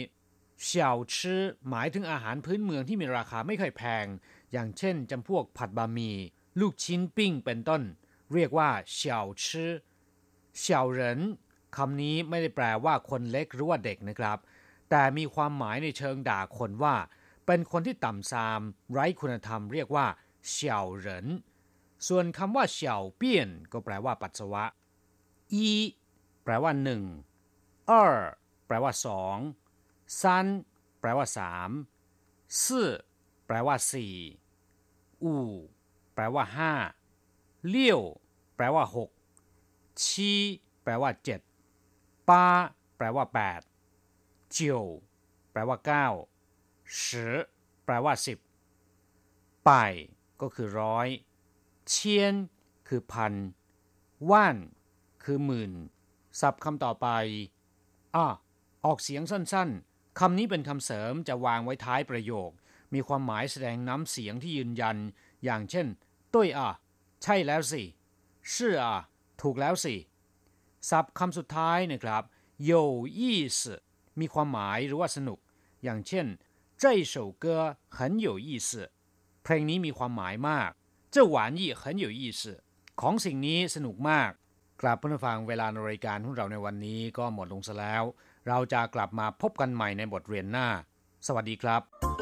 เฉาชื่อหมายถึงอาหารพื้นเมืองที่มีราคาไม่ค่อยแพง อย่างเช่นจำพวกผัดบะหมี่ลูกชิ้นปิ้งเป็นต้น เรียกว่าเฉาชื่อเฉาเหรินคำนี้ไม่ได้แปลว่าคนเล็กหรือว่าเด็กนะครับ แต่มีความหมายในเชิงด่าคนว่า เป็นคนที่ต่ำทราม ไร้คุณธรรมเรียกว่าเฉียวเหรินส่วนคำว่าเฉียวเปี้ยน ก็แปลว่าปัสสาวะอีแปลว่าหนึ่งเออแปลว่าสองซันแปลว่าสามซื่แปลว่าสี่อู่แปลว่าห้าเลี้ยวแปลว่าหกชีแปลว่าเจ็ดปาแปลว่าแปด เจียวแปลว่าเก้าสิอแปลว่าสิบไปก็คือร้อยเชียนคือพัน ว่าน คือหมื่น ศัพท์คำต่อไปอะออกเสียงสั้นๆ คำนี้เป็นคำเสริมจะวางไว้ท้ายประโยค มีความหมายแสดงน้ำเสียงที่ยืนยัน อย่างเช่นตุ้ยอะ ใช่แล้วสิชื่ออะ ถูกแล้วสิ ศัพท์คำสุดท้ายนะครับ有意思 มีความหมายหรือว่าสนุก อย่างเช่น这首歌很有意思เพลงนี้มีความหมายมาก这玩意很有意思ของสิ่งนี้สนุกมาก กลับเพื่อนฟังเวลาในรายการของเราในวันนี้ก็หมดลงซะแล้ว เราจะกลับมาพบกันใหม่ในบทเรียนหน้า สวัสดีครับ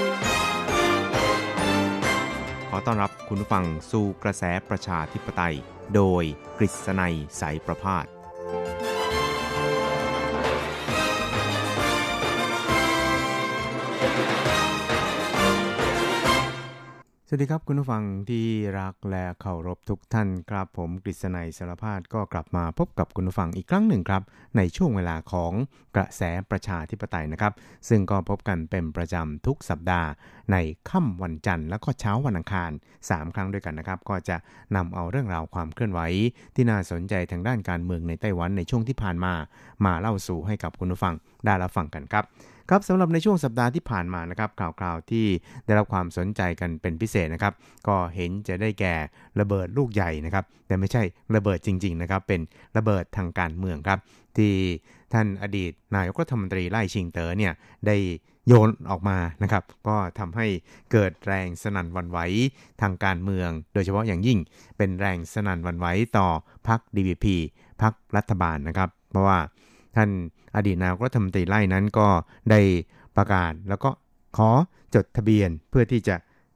ขอต้อนรับคุณผู้ฟังสู่กระแสประชาธิปไตย โดยกฤษณัยสายประพาส สวัสดีครับคุณผู้ฟังที่รักและเคารพทุกท่านครับผมกฤษณัยสารพาดก็กลับมาพบกับคุณผู้ฟังอีกครั้งหนึ่งครับ ในช่วงเวลาของกระแสประชาธิปไตยนะครับ ซึ่งก็พบกันเป็นประจำทุกสัปดาห์ ในค่ำวันจันทร์และก็เช้าวันอังคาร 3 ครั้งด้วยกันนะครับ ก็จะนำเอาเรื่องราวความเคลื่อนไหว ที่น่าสนใจทางด้านการเมืองในไต้หวันในช่วงที่ผ่านมา มาเล่าสู่ให้กับคุณผู้ฟังได้รับฟังกันครับ ครับสำหรับในช่วงสัปดาห์ที่ผ่านมานะครับข่าวคราวที่ได้รับความสนใจกันเป็นพิเศษนะครับ ก็เห็นจะได้แก่ระเบิดลูกใหญ่นะครับ แต่ไม่ใช่ระเบิดจริง ๆ นะครับ เป็นระเบิดทางการเมืองครับ ที่ท่านอดีตนายกรัฐมนตรีไล่ชิงเต๋อเนี่ยได้โยนออกมานะครับ ก็ทำให้เกิดแรงสนั่นวันไหวทางการเมือง โดยเฉพาะอย่างยิ่งเป็นแรงสนั่นวันไหวต่อพรรค DVP พรรครัฐบาลนะครับ เพราะว่า ท่านอดีตนายกรัฐมนตรีไล่นั้นก็ได้ประกาศ แล้วก็ขอจดทะเบียนเพื่อที่จะ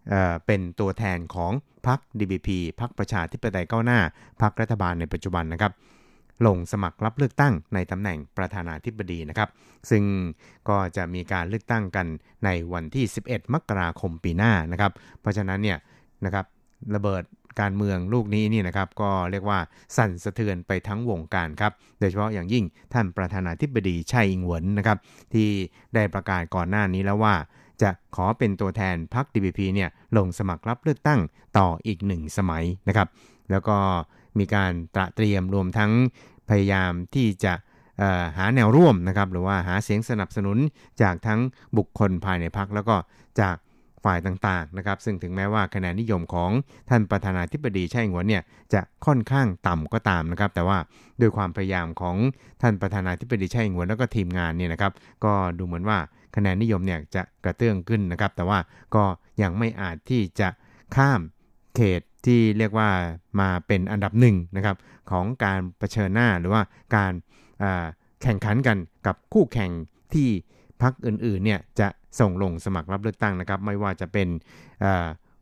เเป็นตัวแทนของพรรค DBP พรรคประชาธิปไตยก้าวหน้าพรรครัฐบาลในปัจจุบันนะครับ ลงสมัครรับเลือกตั้งในตำแหน่งประธานาธิบดีนะครับ ซึ่งก็จะมีการเลือกตั้งกันในวันที่ 11 มกราคมปีหน้านะครับ เพราะฉะนั้นเนี่ยนะครับ ระเบิดการเมืองลูกนี้นี่นะครับ ก็เรียกว่าสั่นสะเทือนไปทั้งวงการครับ โดยเฉพาะอย่างยิ่งท่านประธานาธิบดีไช่อิงเหวินนะครับ ที่ได้ประกาศก่อนหน้านี้แล้วว่า จะขอเป็นตัวแทนพรรค DPP เนี่ยลงสมัครรับเลือกตั้งต่ออีกหนึ่งสมัยนะครับ แล้วก็มีการตระเตรียมรวมทั้งพยายามที่จะหาแนวร่วมนะครับ หรือว่าหาเสียงสนับสนุนจากทั้งบุคคลภายในพรรคแล้วก็จาก ฝ่ายต่างๆนะครับซึ่งถึงแม้ว่าคะแนนนิยมของท่านประธานาธิบดีไช่อิงวนเนี่ยจะค่อนข้างต่ำก็ตามนะครับ แต่ว่าด้วยความพยายามของท่านประธานาธิบดีไช่อิงวนแล้วก็ทีมงานเนี่ยนะครับ ก็ดูเหมือนว่าคะแนนนิยมเนี่ยจะกระเตื้องขึ้นนะครับ แต่ว่าก็ยังไม่อาจที่จะข้ามเขตที่เรียกว่ามาเป็นอันดับหนึ่งนะครับของการรเผชิญหน้าหรือว่าการแข่งขันกันกับคู่แข่งที่พรรคอื่นๆเนี่ยจะ ส่งลงสมัครรับเลือกตั้งนะครับ ไม่ว่าจะเป็น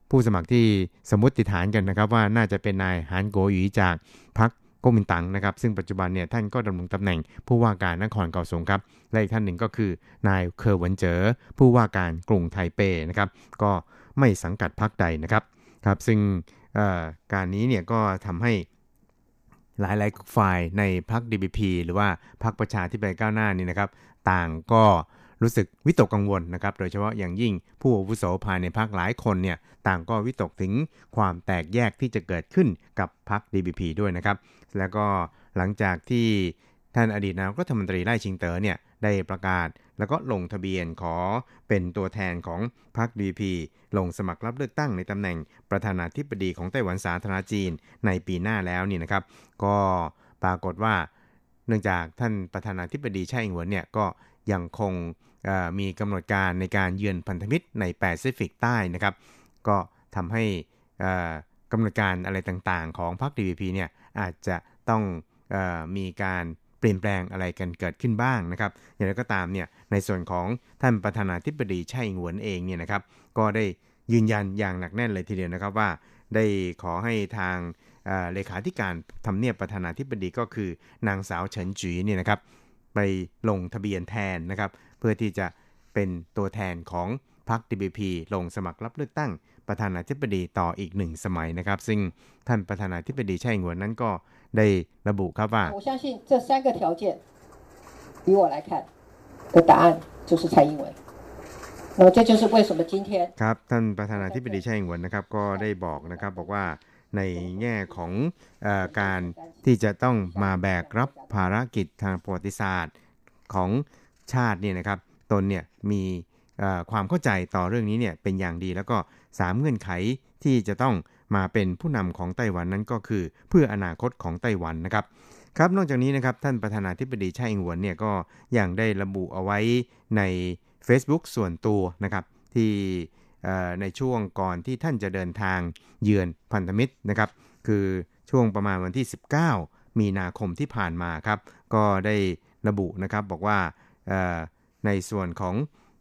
ผู้สมัครที่สมมติฐานกันนะครับ ว่าน่าจะเป็นนายหานโกหยีจากพรรคก๊กมินตั๋งนะครับซึ่งปัจจุบันเนี่ยท่านก็ดำรงตำแหน่งผู้ว่าการนครเกาสงครับและอีกท่านหนึ่งก็คือนายเคอร์วันเจอผู้ว่าการกรุงไทเปนะครับก็ไม่สังกัดพรรคใดนะครับครับซึ่งการนี้เนี่ยก็ทำให้หลายๆฝ่ายในพรรค DBP หรือว่าพรรคประชาธิปไตยก้าวหน้านี่นะครับ ต่างก็ รู้สึกวิตกกังวลนะครับ โดยเฉพาะอย่างยิ่งผู้อาวุโสภายในพรรคหลายคนเนี่ยต่างก็วิตกถึงความแตกแยกที่จะเกิดขึ้นกับพรรค DBP ด้วยนะครับ แล้วก็หลังจากที่ท่านอดีตนายกรัฐมนตรีไล่ชิงเต๋อเนี่ยได้ประกาศแล้วก็ลงทะเบียนขอเป็นตัวแทนของพรรค DP ลงสมัครรับเลือกตั้งในตำแหน่งประธานาธิบดีของไต้หวันสาธารณจีนในปีหน้าแล้วนี่นะครับ ก็ปรากฏว่า เนื่องจากท่านประธานาธิบดีไช่อิงหวนเนี่ยก็ยังคง มีกำหนดการในการเยือนพันธมิตรในแปซิฟิกใต้นะครับ ก็ทำให้กำหนดการอะไรต่างๆ ของพรรค DPP เนี่ยอาจจะต้องอมีการเปลี่ยนแปลงอะไรกันเกิดขึ้นบ้างนะครับ อย่างไรก็ตามเนี่ยในส่วนของท่านประธานาธิบดีไช่อิงหวนเองเนี่ยนะครับ ก็ได้ยืนยันอย่างหนักแน่นเลยทีเดียวนะครับว่าได้ขอให้ทางเลขาธิการทำเนียบประธานาธิบดีก็คือนางสาวเฉินจีเนี่ยนะครับไปลงทะเบียนแทนนะครับ พื่อที่จะเป็นตัวแทนของพรรค DPP ลงสมัครรับเลือกตั้งประธานาธิบดีต่ออีกหนึ่งสมัยนะครับ ซึ่งท่านประธานาธิบดีไช่อิงเหวินนั้นก็ได้ระบุครับว่า 我相信这三个条件，以我来看的答案就是蔡英文。那么这就是为什么今天 ครับท่านประธานาธิบดีไช่อิงเหวินนะครับก็ได้บอกนะครับบอกว่าในแง่ของเออการที่จะต้องมาแบกรับภารกิจทางประวัติศาสตร์ของ ชาติเนี่ยนะครับตนเนี่ยมีความเข้าใจต่อเรื่องนี้เนี่ยเป็นอย่างดีแล้วก็ 3 เงื่อนไขที่จะต้องมาเป็นผู้นำของไต้หวันนั้นก็คือ เพื่ออนาคตของไต้หวันนะครับครับนอกจากนี้นะครับท่านประธานาธิบดีไช่อิงหวนเนี่ยก็ยังได้ระบุเอาไว้ใน Facebook ส่วนตัวนะครับที่ในช่วงก่อนที่ท่านจะเดินทางเยือนพันธมิตรนะครับ คือช่วงประมาณวันที่ 19 มีนาคมที่ผ่านมาครับ ก็ได้ระบุนะครับบอกว่า ในส่วนของ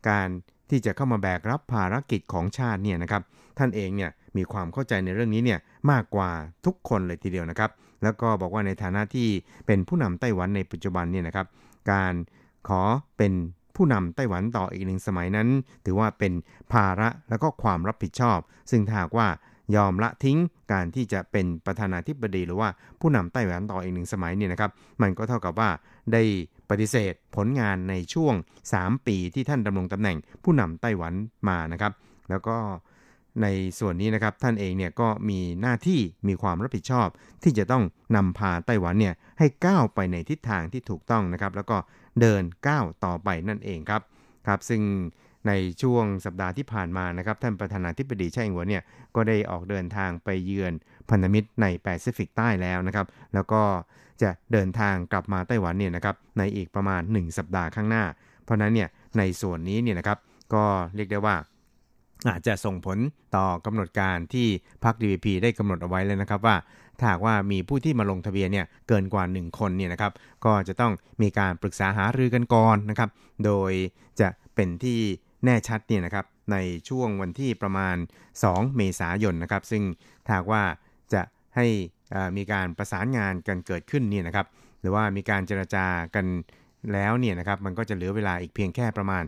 การที่จะเข้ามาแบกรับภารกิจของชาติเนี่ยนะครับ ท่านเองเนี่ยมีความเข้าใจในเรื่องนี้เนี่ยมากกว่าทุกคนเลยทีเดียวนะครับ แล้วก็บอกว่าในฐานะที่เป็นผู้นำไต้หวันในปัจจุบันเนี่ยนะครับ การขอเป็นผู้นำไต้หวันต่ออีกหนึ่งสมัยนั้น ถือว่าเป็นภาระแล้วก็ความรับผิดชอบ ซึ่งถ้าว่ายอมละทิ้งการที่จะเป็นประธานาธิบดีหรือว่าผู้นำไต้หวันต่ออีกหนึ่งสมัยเนี่ยนะครับ มันก็เท่ากับว่า ได้ปฏิเสธผลงานในช่วง 3 ปีที่ท่านดำรงตำแหน่งผู้นำไต้หวันมานะครับ แล้วก็ในส่วนนี้นะครับท่านเองเนี่ยก็มีหน้าที่มีความรับผิดชอบ ที่จะต้องนำพาไต้หวันเนี่ยให้ก้าวไปในทิศทางที่ถูกต้องนะครับ แล้วก็เดินก้าวต่อไปนั่นเองครับครับ ซึ่งในช่วงสัปดาห์ที่ผ่านมานะครับท่านประธานาธิบดีไช่อิงหวนเนี่ยก็ได้ออกเดินทางไปเยือนพันธมิตรในแปซิฟิกใต้แล้วนะครับ แล้วก็ จะเดินทางกลับมาไต้หวันเนี่ยนะครับในอีกประมาณ 1 สัปดาห์ข้างหน้า เพราะนั้นเนี่ยในส่วนนี้เนี่ยนะครับก็เรียกได้ว่าอาจจะส่งผลต่อกำหนดการที่พรรค DVP ได้กำหนดเอาไว้เลยนะครับว่าถ้าว่ามีผู้ที่มาลงทะเบียนเนี่ยเกินกว่า 1 คนเนี่ยนะครับก็จะต้องมีการปรึกษาหารือกันก่อนนะครับ โดยจะเป็นที่แน่ชัดเนี่ยนะครับในช่วงวันที่ประมาณ 2 เมษายนนะครับ ซึ่งถ้าว่าจะให้ มีการประสานงานกันเกิดขึ้นเนี่ยนะครับหรือว่ามีการเจรจากันแล้วเนี่ยนะครับมันก็จะเหลือเวลาอีกเพียงแค่ประมาณ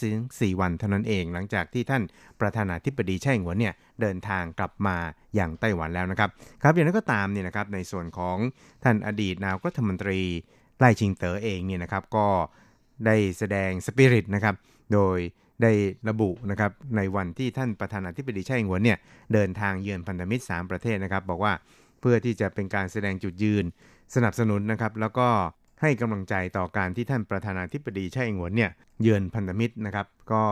3-4วันเท่านั้นเอง หลังจากที่ท่านประธานาธิบดีไช่หวนเนี่ยเดินทางกลับมาอย่างไต้หวันแล้วนะครับครับอย่างนั้นก็ตามเนี่ยนะครับในส่วนของท่านอดีตนายกรัฐมนตรีไล่ชิงเต๋อเองเนี่ยนะครับก็ได้แสดงสปิริตนะครับโดยได้ระบุนะครับในวันที่ท่านประธานาธิบดีไช่หวนเนี่ยเดินทางเยือนพันธมิตร 3 ประเทศนะครับบอกว่า เพื่อที่จะเป็นการแสดงจุดยืนสนับสนุนนะครับ แล้วก็ให้กำลังใจต่อการที่ท่านประธานาธิบดีไช่อิงหวนเนี่ยเยือนพันธมิตรนะครับ ก็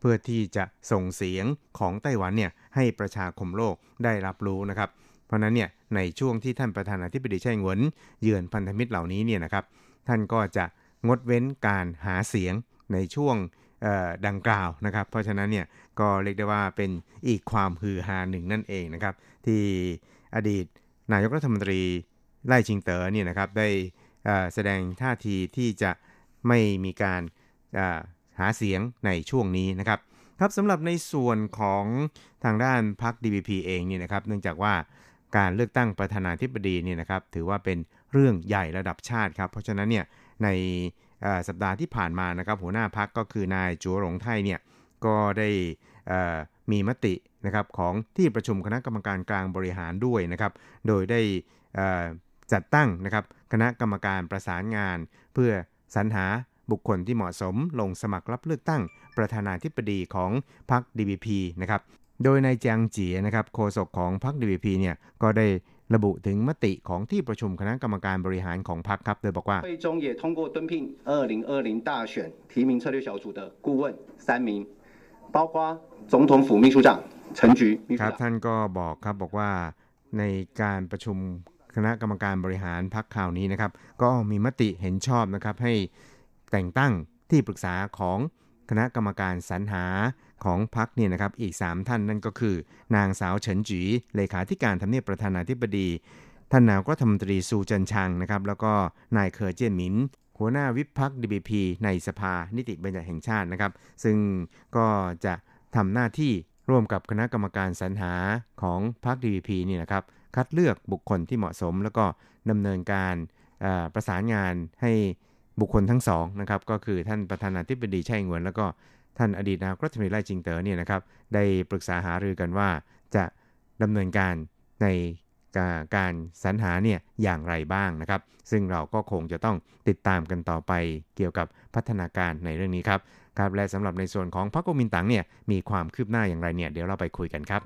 เพื่อที่จะส่งเสียงของไต้หวันเนี่ยให้ประชาคมโลกได้รับรู้นะครับ เพราะนั้นเนี่ยในช่วงที่ท่านประธานาธิบดีไช่อิงหวนเยือนพันธมิตรเหล่านี้เนี่ยนะครับ ท่านก็จะงดเว้นการหาเสียงในช่วงดังกล่าวนะครับ เพราะฉะนั้นเนี่ยก็เรียกได้ว่าเป็นอีกความฮือฮาหนึ่งนั่นเองนะครับ ที่อดีต นายกรัฐมนตรีไล่ชิงเต๋อเนี่ยนะครับได้แสดงท่าทีที่จะไม่มีการหาเสียงในช่วงนี้นะครับครับสำหรับในส่วนของทางด้านพรรค DVP เองเนี่ยนะครับ เนื่องจากว่าการเลือกตั้งประธานาธิบดีเนี่ยนะครับ ถือว่าเป็นเรื่องใหญ่ระดับชาติครับ เพราะฉะนั้นเนี่ยในสัปดาห์ที่ผ่านมานะครับ หัวหน้าพักก็คือนายจัวหลงไทยเนี่ยก็ได้มีมติ นะครับของที่ประชุมคณะกรรมการกลางบริหารด้วยนะครับ โดยได้จัดตั้งนะครับคณะกรรมการประสานงาน เพื่อสรรหาบุคคลที่เหมาะสม ลงสมัครรับเลือกตั้งประธานาธิบดีของพรรค DVP นะครับโดยนายจางจีนะครับโฆษกของพรรค DVP เนี่ยก็ได้ระบุถึงมติของที่ประชุมคณะกรรมการบริหารของพรรคครับโดยบอกว่า会中也通过敦聘2020大选提名策略小组的顾问三名 包括总统府秘书长陈菊ครับท่านก็บอกครับบอกว่าในการประชุมคณะกรรมการบริหารพักข่าวนี้นะครับ ก็มีมติเห็นชอบนะครับให้แต่งตั้งที่ปรึกษาของคณะกรรมการสรรหาของพักเนี่ยนะครับอีก 3 ท่านนั่นก็คือ นางสาวเฉินจีเลขาธิการทำเนียบประธานาธิบดี ท่านนายกรัฐมนตรีซูจันชังนะครับแล้วก็นายเคอร์เจียนหมิน หัวหน้าวิพักดีบีพีในสภานิติบัญญัติแห่งชาตินะครับ ซึ่งก็จะทำหน้าที่ร่วมกับคณะกรรมการสรรหาของพรรคดีบีพีนี่นะครับ คัดเลือกบุคคลที่เหมาะสม แล้วก็ดำเนินการประสานงานให้บุคคลทั้งสองนะครับก็คือท่านประธานาธิบดีไช่งวน แล้วก็ท่านอดีตนายกรัฐมนตรีไล่จิงเต๋อเนี่ยนะครับได้ปรึกษาหารือกันว่าจะดำเนินการใน การสรรหาเนี่ยอย่างไรบ้างนะครับ ซึ่งเราก็คงจะต้องติดตามกันต่อไปเกี่ยวกับพัฒนาการในเรื่องนี้ครับครับและสำหรับในส่วนของพรรคกมินตังเนี่ยมีความคืบหน้าอย่างไรเนี่ยเดี๋ยวเราไปคุยกันครับ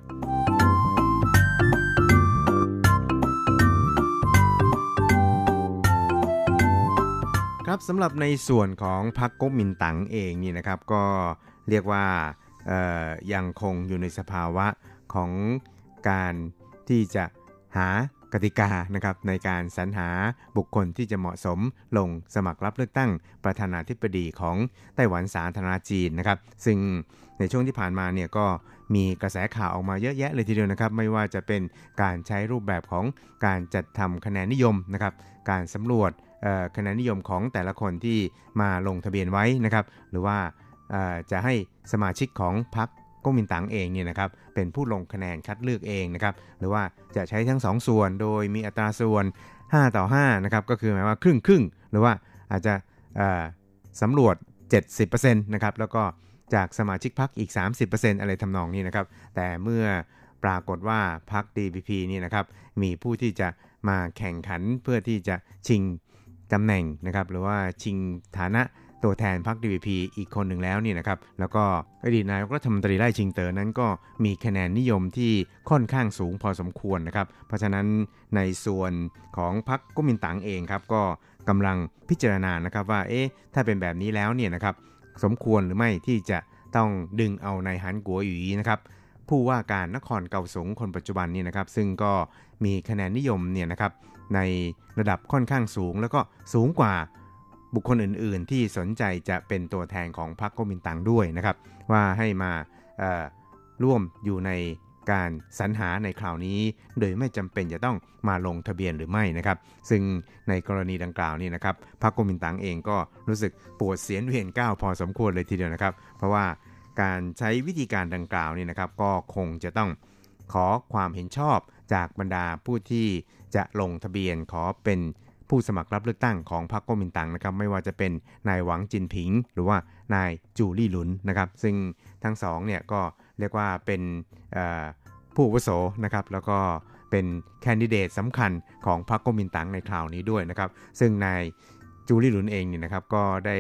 ครับสำหรับในส่วนของพรรคก๊กมินตั๋งเองนี่นะครับก็เรียกว่ายังคงอยู่ในสภาวะของการที่จะ หากติกานะครับในการสรรหาบุคคลที่จะเหมาะสมลงสมัครรับเลือกตั้งประธานาธิบดีของไต้หวันสาธารณจีนนะครับ ซึ่งในช่วงที่ผ่านมาเนี่ยก็มีกระแสข่าวออกมาเยอะแยะเลยทีเดียวนะครับ ไม่ว่าจะเป็นการใช้รูปแบบของการจัดทำคะแนนนิยมนะครับ การสำรวจคะแนนนิยมของแต่ละคนที่มาลงทะเบียนไว้นะครับ หรือว่าจะให้สมาชิกของพรรค ก๊มินตั๋งเองเนี่ยนะครับเป็นผู้ลงคะแนนคัดเลือกเองนะครับหรือว่าจะใช้ทั้ง 2 ส่วนโดยมีอัตราส่วน 5 ต่อ5นะครับก็คือหมายว่าครึ่งครึ่งหรือว่าอาจจะสำรวจ 70%นะครับแล้วก็จากสมาชิกพรรคอีก 30%อะไรทำนองนี้นะครับแต่เมื่อปรากฏว่าพรรค DPP นี่นะครับมีผู้ที่จะมาแข่งขันเพื่อที่จะชิงตำแหน่งนะครับหรือว่าชิงฐานะ ตัวแทนพรรค DPP อีกคนหนึ่งแล้วนี่นะครับ แล้วก็อดีตนายกรัฐมนตรีไล่ชิงเตอร์นั้นก็มีคะแนนนิยมที่ค่อนข้างสูงพอสมควรนะครับ เพราะฉะนั้นในส่วนของพรรคกุมินตังเองครับก็กำลังพิจารณานะครับว่าเอ๊ะถ้าเป็นแบบนี้แล้วเนี่ยนะครับสมควรหรือไม่ที่จะต้องดึงเอานายฮันกัวหยีนะครับผู้ว่าการนครเก่าสงคนปัจจุบันนี่นะครับ ซึ่งก็มีคะแนนนิยมเนี่ยนะครับในระดับค่อนข้างสูงแล้วก็สูงกว่า บุคคลอื่น ๆ ที่สนใจจะเป็นตัวแทนของพรรคก๊กมินตั๋งด้วยนะครับ ว่าให้มาร่วมอยู่ในการสรรหาในคราวนี้ โดยไม่จำเป็นจะต้องมาลงทะเบียนหรือไม่นะครับ ซึ่งในกรณีดังกล่าวนี้นะครับพรรคก๊กมินตั๋งเองก็รู้สึกปวดเสียนเวียนก้าวพอสมควรเลยทีเดียวนะครับ เพราะว่าการใช้วิธีการดังกล่าวนี่นะครับ ก็คงจะต้องขอความเห็นชอบจากบรรดาผู้ที่จะลงทะเบียนขอเป็น ผู้สมัครรับเลือกตั้งของพรรคก๊กมินตั๋งนะครับไม่ว่าจะเป็นนายหวังจินผิง หรือว่านายจูลี่หลุนนะครับซึ่งทั้งสองเนี่ยก็เรียกว่าเป็นผู้วุโสนะครับแล้วก็เป็นแคนดิเดตสำคัญของพรรคก๊กมินตั๋งในคราวนี้ด้วยนะครับซึ่งนายจูลี่หลุนเองเนี่ยนะครับก็ได้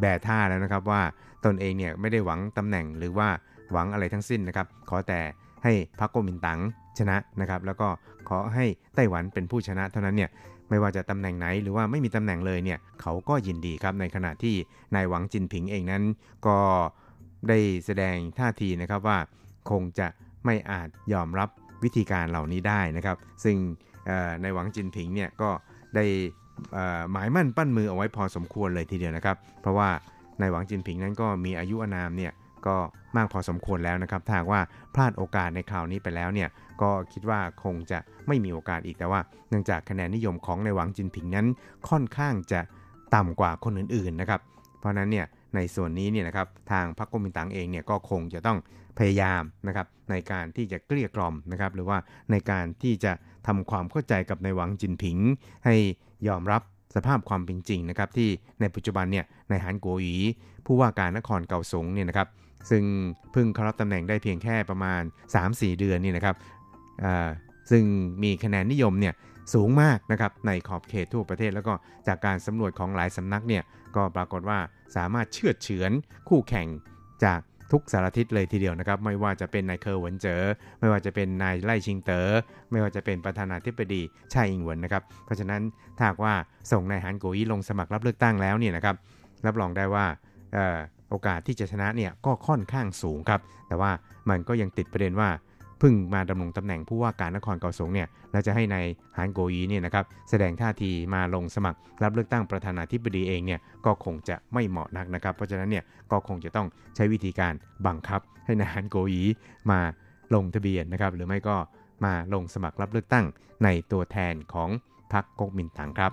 แบท่าแล้วนะครับว่าตนเองเนี่ยไม่ได้หวังตำแหน่งหรือว่าหวังอะไรทั้งสิ้นนะครับขอแต่ให้พรรคก๊กมินตั๋งชนะนะครับแล้วก็ขอให้ไต้หวันเป็นผู้ชนะเท่านั้นเนี่ย ไม่ว่าจะตำแหน่งไหนหรือว่าไม่มีตำแหน่งเลยเนี่ยเขาก็ยินดีครับในขณะที่นายหวังจินผิงเองนั้น ก็ได้แสดงท่าทีนะครับว่าคงจะไม่อาจยอมรับวิธีการเหล่านี้ได้นะครับ ซึ่งในหวังจินผิงเนี่ยก็ได้หมายมั่นปั้นมือเอาไว้พอสมควรเลยทีเดียวนะครับ เพราะว่าในหวังจินผิงนั้นก็มีอายุอานามเนี่ย ก็มากพอสมควรแล้วนะครับถ้าว่าพลาดโอกาสในคราวนี้ไปแล้วเนี่ยก็คิดว่าคงจะไม่มีโอกาสอีกแต่ว่า เนื่องจากคะแนนนิยมของในหวังจินผิงนั้นค่อนข้างจะต่ำกว่าคนอื่นๆนะครับ เพราะนั้นเนี่ยในส่วนนี้เนี่ยนะครับทางพรรคก๊กมินตั๋งเองเนี่ยก็คงจะต้องพยายามนะครับในการที่จะเกลี้ยกล่อมนะครับหรือว่าในการที่จะทำความเข้าใจกับในหวังจินผิง ให้ยอมรับสภาพความเป็นจริงนะครับที่ในปัจจุบันเนี่ยในฮันโกหยีผู้ว่าการนครเกาสงเนี่ยนะครับ ซึ่งเพิ่งเข้ารับตำแหน่งได้เพียงแค่ประมาณ 3-4 เดือนนี่นะครับซึ่งมีคะแนนนิยมเนี่ยสูงมากนะครับในขอบเขตทั่วประเทศ แล้วก็จากการสำรวจของหลายสำนักเนี่ยก็ปรากฏว่าสามารถเชื่อเฉือนคู่แข่งจากทุกสารทิศเลยทีเดียวนะครับ ไม่ว่าจะเป็นนายเคอร์หวนเจอไม่ว่าจะเป็นนายไล่ชิงเตอ๋อไม่ว่าจะเป็นประธานาธิบดีชาอิงเหวนนะครับเพราะฉะนั้นถ้าว่าส่งนายฮันโกยลงสมัครรับเลือกตั้งแล้วเนี่ยนะครับรับรองได้ว่า โอกาสที่จะชนะเนี่ยก็ค่อนข้างสูงครับ แต่ว่ามันก็ยังติดประเด็นว่าพึ่งมาดำรงตำแหน่งผู้ว่าการนครเกาสงเนี่ยแล้วจะให้ในายฮานโกยีเนี่ยนะครับแสดงท่าทีมาลงสมัคร รับเลือกตั้งประธานาธิบดีเองเนี่ยก็คงจะไม่เหมาะนักนะครับ เพราะฉะนั้นเนี่ยก็คงจะต้องใช้วิธีการบังคับให้นายฮานโกยีมาลงทะเบียนนะครับ หรือไม่ก็มาลงสมัครรับเลือกตั้งในตัวแทนของพรรคก๊กมินตั๋งครับ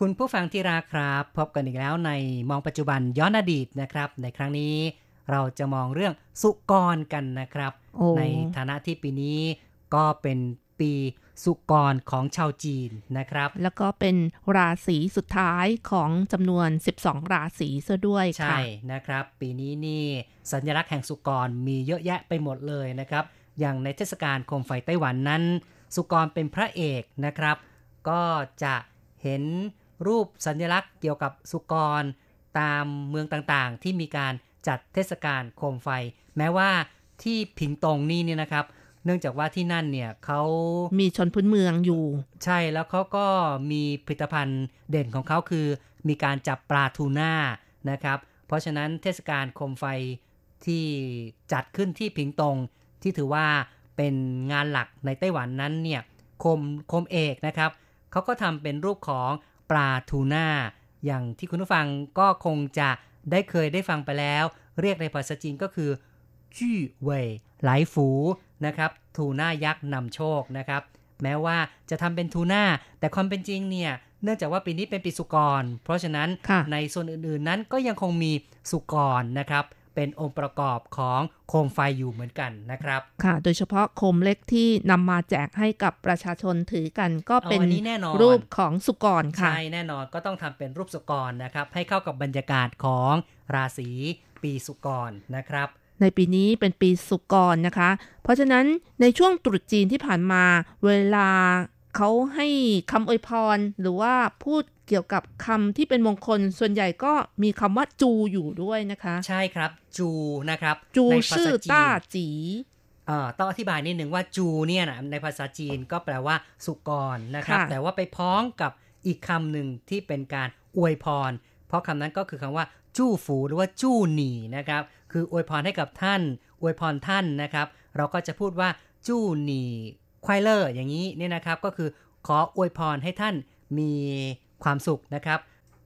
คุณผู้ฟังที่รักครับ พบกันอีกแล้วในมองปัจจุบันย้อนอดีตนะครับ ในครั้งนี้เราจะมองเรื่องสุกรกันนะครับโอ้ในฐานะที่ปีนี้ก็เป็นปีสุกรของชาวจีนนะครับ แล้วก็เป็นราศีสุดท้ายของจำนวน 12 ราศีซะด้วยค่ะใช่นะครับ ปีนี้นี่สัญลักษณ์แห่งสุกรมีเยอะแยะไปหมดเลยนะครับ อย่างในเทศกาลโคมไฟไต้หวันนั้น สุกรเป็นพระเอกนะครับ ก็จะเห็น รูปสัญลักษณ์เกี่ยวกับสุกร ตามเมืองต่างๆ ที่มีการจัดเทศกาลโคมไฟ แม้ว่าที่ผิงตงนี่เนี่ยนะครับ เนื่องจากว่าที่นั่นเนี่ยเขามีชนพื้นเมืองอยู่ ใช่แล้วเขาก็มีผลิตภัณฑ์เด่นของเขาคือ มีการจับปลาทูน่านะครับ เพราะฉะนั้นเทศกาลโคมไฟที่จัดขึ้นที่ผิงตงที่ถือว่าเป็นงานหลักในไต้หวันนั้นเนี่ยโคมโคมเอกนะครับเขาก็ทำเป็นรูปของ ปลาทูน่า อย่างที่คุณผู้ฟังก็คงจะได้เคยได้ฟังไปแล้ว เรียกในภาษาจีนก็คือจี้เว่ยไหลฝูนะครับ ทูน่ายักษ์นำโชคนะครับ แม้ว่าจะทำเป็นทูน่า แต่ความเป็นจริงเนี่ย เนื่องจากว่าปีนี้เป็นปีสุกร เพราะฉะนั้นค่ะในส่วนอื่นๆนั้นก็ยังคงมีสุกรนะครับ เป็นองค์ประกอบของโคมไฟอยู่เหมือนกันนะครับ ค่ะ โดยเฉพาะโคมเล็กที่นำมาแจกให้กับประชาชนถือกันก็เป็นเอาอันนี้แน่นอนรูปของสุกรค่ะ ใช่แน่นอนก็ต้องทำเป็นรูปสุกรนะครับ ให้เข้ากับบรรยากาศของราศีปีสุกรนะครับในปีนี้เป็นปีสุกรนะคะ เพราะฉะนั้นในช่วงตรุษจีนที่ผ่านมา เวลาเขาให้คำอวยพร หรือว่าพูด เกี่ยวกับคำที่เป็นมงคลส่วนใหญ่ก็มีคำว่าจูอยู่ด้วยนะคะ ใช่ครับ จูนะครับ จูในภาชื่อษาจีต้านจีเอ่อต้องอธิบายนิดหนึ่งว่าจูเนี่ยนะในภาษาจีนก็แปลว่าสุกรนะครับค่ะแต่ว่าไปพ้องกับอีกคำหนึ่งที่เป็นการอวยพร เพราะคำนั้นก็คือคำว่า จู้ฝูหรือว่าจู้หนีนะครับ คืออวยพรให้กับท่าน อวยพรท่านนะครับ เราก็จะพูดว่า จู้หนีควายเลอร์อย่างนี้เนี่ยนะครับ ก็คือขออวยพรให้ท่านมี ความสุขนะครับ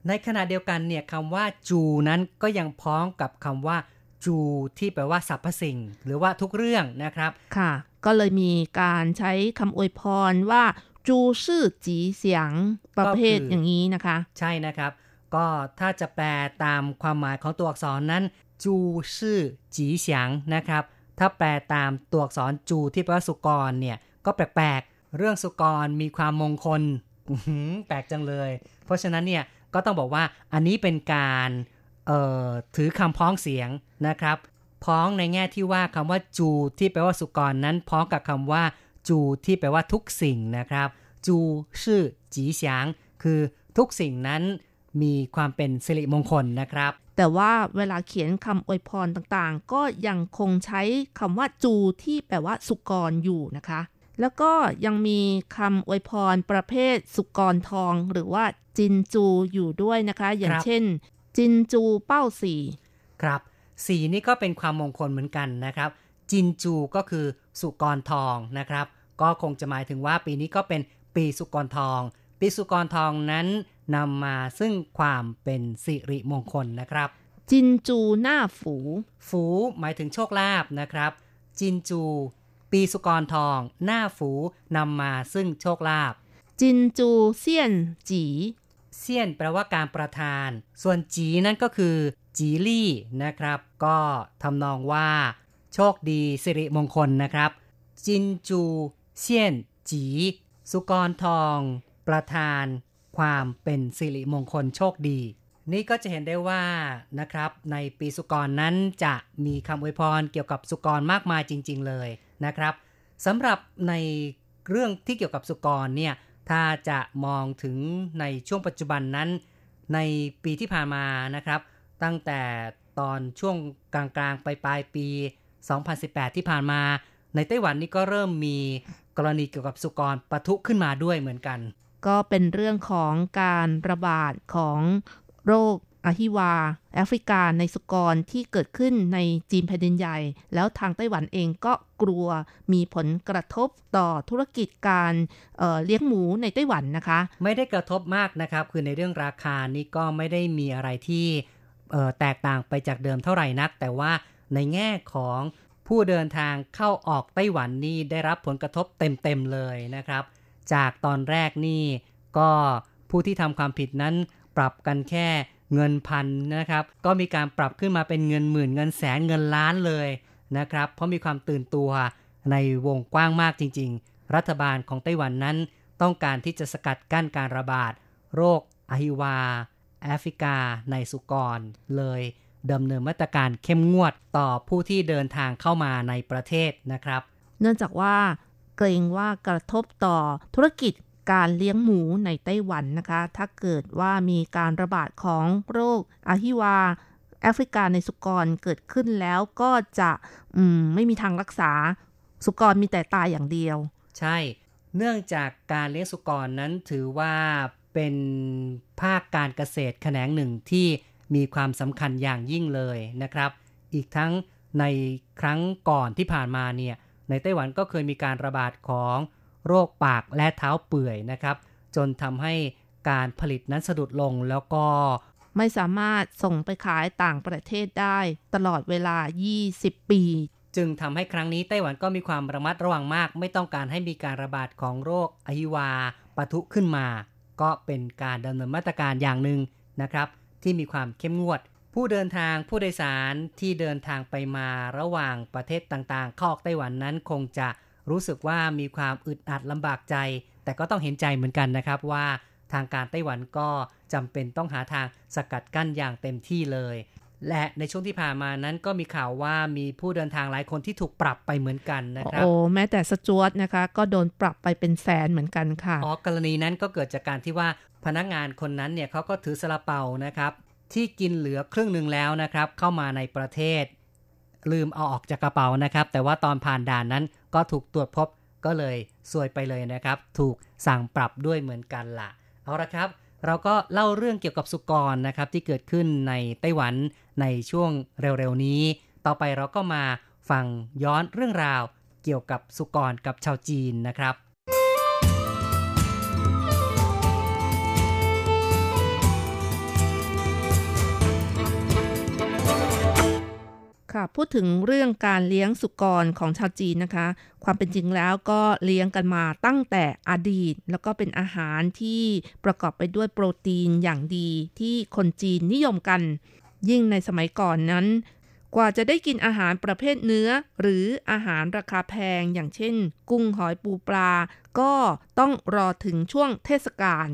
ในขณะเดียวกันเนี่ยคำว่าจูนั้นก็ยังพ้องกับคำว่าจูที่แปลว่าสรรพสิ่ง หรือว่าทุกเรื่องนะครับค่ะ ก็เลยมีการใช้คำอวยพรว่าจูชื่อจีเสียงประเภทก็คือออย่างนี้นะคะ ใช่นะครับ ก็ถ้าจะแปลตามความหมายของตัวอักษรนั้น จูชื่อจีเสียงนะครับ ถ้าแปลตามตัวอักษรจูที่แปลว่าสุกรเนี่ยก็แปลกๆเรื่องสุกรมีความมงคลอื้อหือ แปลกจังเลย เพราะฉะนั้นเนี่ยก็ต้องบอกว่าอันนี้เป็นการเอ่อถือคำพ้องเสียงนะครับ พ้องในแง่ที่ว่าคำว่าจูที่แปลว่าสุกรนั้น พ้องกับคำว่า จูที่แปลว่าทุกสิ่งนะครับ จูชื่อจีเสียงคือทุกสิ่งนั้นมีความเป็นสิริมงคลนะครับ แต่ว่าเวลาเขียนคำอวยพรต่างๆ ก็ยังคงใช้คำว่าจูที่แปลว่าสุกรอยู่นะคะ แล้วก็ยังมีคำอวยพรประเภทสุกรทอง หรือว่าจินจูอยู่ด้วยนะคะ อย่างครับเช่น จินจูเป้าสีครับสีนี่ก็เป็นความมงคลเหมือนกันนะครับ จินจูก็คือสุกรทองนะครับ ก็คงจะหมายถึงว่าปีนี้ก็เป็นปีสุกรทอง ปีสุกรทองนั้นนำมาซึ่งความเป็นสิริมงคลนะครับ จินจูหน้าฝู ฝูหมายถึงโชคลาภนะครับ จินจู ปีสุกรทอง หน้าฝูนำมาซึ่งโชคลาภจินจูเซียนจีเซียนแปลว่าการประทาน ส่วนจีนั่นก็คือ จีลี่นะครับ ก็ทำนองว่า โชคดีสิริมงคลนะครับ จินจูเซียนจี สุกรทอง ประทาน ความเป็นสิริมงคลโชคดี นี่ก็จะเห็นได้ว่านะครับ ในปีสุกรนั้นจะมีคำอวยพรเกี่ยวกับสุกรมากมายจริง ๆ เลย นะครับสำหรับในเรื่องที่เกี่ยวกับสุกรเนี่ยถ้าจะมองถึงในช่วงปัจจุบันนั้น ในปีที่ผ่านมานะครับ ตั้งแต่ตอนช่วงกลางๆ ไปปลายปี 2018 ที่ผ่านมา ในไต้หวันนี่ก็เริ่มมีกรณีเกี่ยวกับสุกรปะทุขึ้นมาด้วยเหมือนกัน ก็เป็นเรื่องของการระบาดของโรค อาฮิวา แอฟริกาในสุกรที่เกิดขึ้นในจีนแผ่นดินใหญ่ แล้วทางไต้หวันเองก็กลัวมีผลกระทบต่อธุรกิจการเเลี้ยงหมูในไต้หวันนะคะ ไม่ได้กระทบมากนะครับ คือในเรื่องราคานี่ก็ไม่ได้มีอะไรที่แตกต่างไปจากเดิมเท่าไหร่นัก แต่ว่าในแง่ของผู้เดินทางเข้าออกไต้หวันนี่ได้รับผลกระทบเต็มๆเลยนะครับ จากตอนแรกนี่ก็ผู้ที่ทำความผิดนั้นปรับกันแค่ เงินพันนะครับ ก็มีการปรับขึ้นมาเป็นเงินหมื่นเงินแสนเงินล้านเลยนะครับ เพราะมีความตื่นตัวในวงกว้างมากจริง ๆ รัฐบาลของไต้หวันนั้น ต้องการที่จะสกัดกั้นการระบาด โรคอหิวา แอฟริกา ในสุกร เลยดำเนินมาตรการเข้มงวดต่อผู้ที่เดินทางเข้ามาในประเทศนะครับ เนื่องจากว่าเกรงว่ากระทบต่อธุรกิจ การเลี้ยงหมูในไต้หวันนะคะ ถ้าเกิดว่ามีการระบาดของโรคอาฮิวา แอฟริกาในสุกรเกิดขึ้นแล้วก็จะมไม่มีทางรักษาสุกรมีแต่ตายอย่างเดียว ใช่ เนื่องจากการเลี้ยงสุกรนั้นถือว่าเป็นภาคการเกษตรแขนงหนึ่งที่มีความสำคัญอย่างยิ่งเลยนะครับ อีกทั้งในครั้งก่อนที่ผ่านมาเนี่ยในไต้หวันก็เคยมีการระบาดของ โรคปากและเท้าเปื่อยนะครับ จนทำให้การผลิตนั้นสะดุดลงแล้วก็ ไม่สามารถส่งไปขายต่างประเทศได้ตลอดเวลา 20 ปี จึงทำให้ครั้งนี้ไต้หวันก็มีความระมัดระวังมาก ไม่ต้องการให้มีการระบาดของโรคอหิวาปะทุขึ้นมา ก็เป็นการดำเนินมาตรการอย่างหนึ่งนะครับ ที่มีความเข้มงวด ผู้เดินทางผู้โดยสารที่เดินทางไปมาระหว่างประเทศต่างๆ เข้าออกไต้หวันนั้นคงจะ รู้สึกว่ามีความอึดอัดลำบากใจ แต่ก็ต้องเห็นใจเหมือนกันนะครับว่าทางการไต้หวันก็จำเป็นต้องหาทางสกัดกั้นอย่างเต็มที่เลย และในช่วงที่ผ่านมานั้นก็มีข่าวว่ามีผู้เดินทางหลายคนที่ถูกปรับไปเหมือนกันนะครับโอ้แม้แต่สจวตนะคะ ก็โดนปรับไปเป็นแสนเหมือนกันค่ะอ๋อกรณีนั้นก็เกิดจากการที่ว่าพนักงานคนนั้นเนี่ยเขาก็ถือสลาเปานะครับที่กินเหลือครึ่งหนึ่งแล้วนะครับเข้ามาในประเทศ ลืมเอาออกจากกระเป๋านะครับ แต่ว่าตอนผ่านด่านนั้นก็ถูกตรวจพบก็เลยซวยไปเลยนะครับ ถูกสั่งปรับด้วยเหมือนกันละ่ะ เอาละครับ เราก็เล่าเรื่องเกี่ยวกับสุกรนะครับ ที่เกิดขึ้นในไต้หวันในช่วงเร็วๆนี้ ต่อไปเราก็มาฟังย้อนเรื่องราวเกี่ยวกับสุกรกับชาวจีนนะครับ ค่ะพูดถึงเรื่องการเลี้ยงสุกรของชาวจีนนะคะ ความเป็นจริงแล้วก็เลี้ยงกันมาตั้งแต่อดีต แล้วก็เป็นอาหารที่ประกอบไปด้วยโปรตีนอย่างดีที่คนจีนนิยมกัน ยิ่งในสมัยก่อนนั้น กว่าจะได้กินอาหารประเภทเนื้อ หรืออาหารราคาแพงอย่างเช่น กุ้งหอยปูปลา ก็ต้องรอถึงช่วงเทศกาล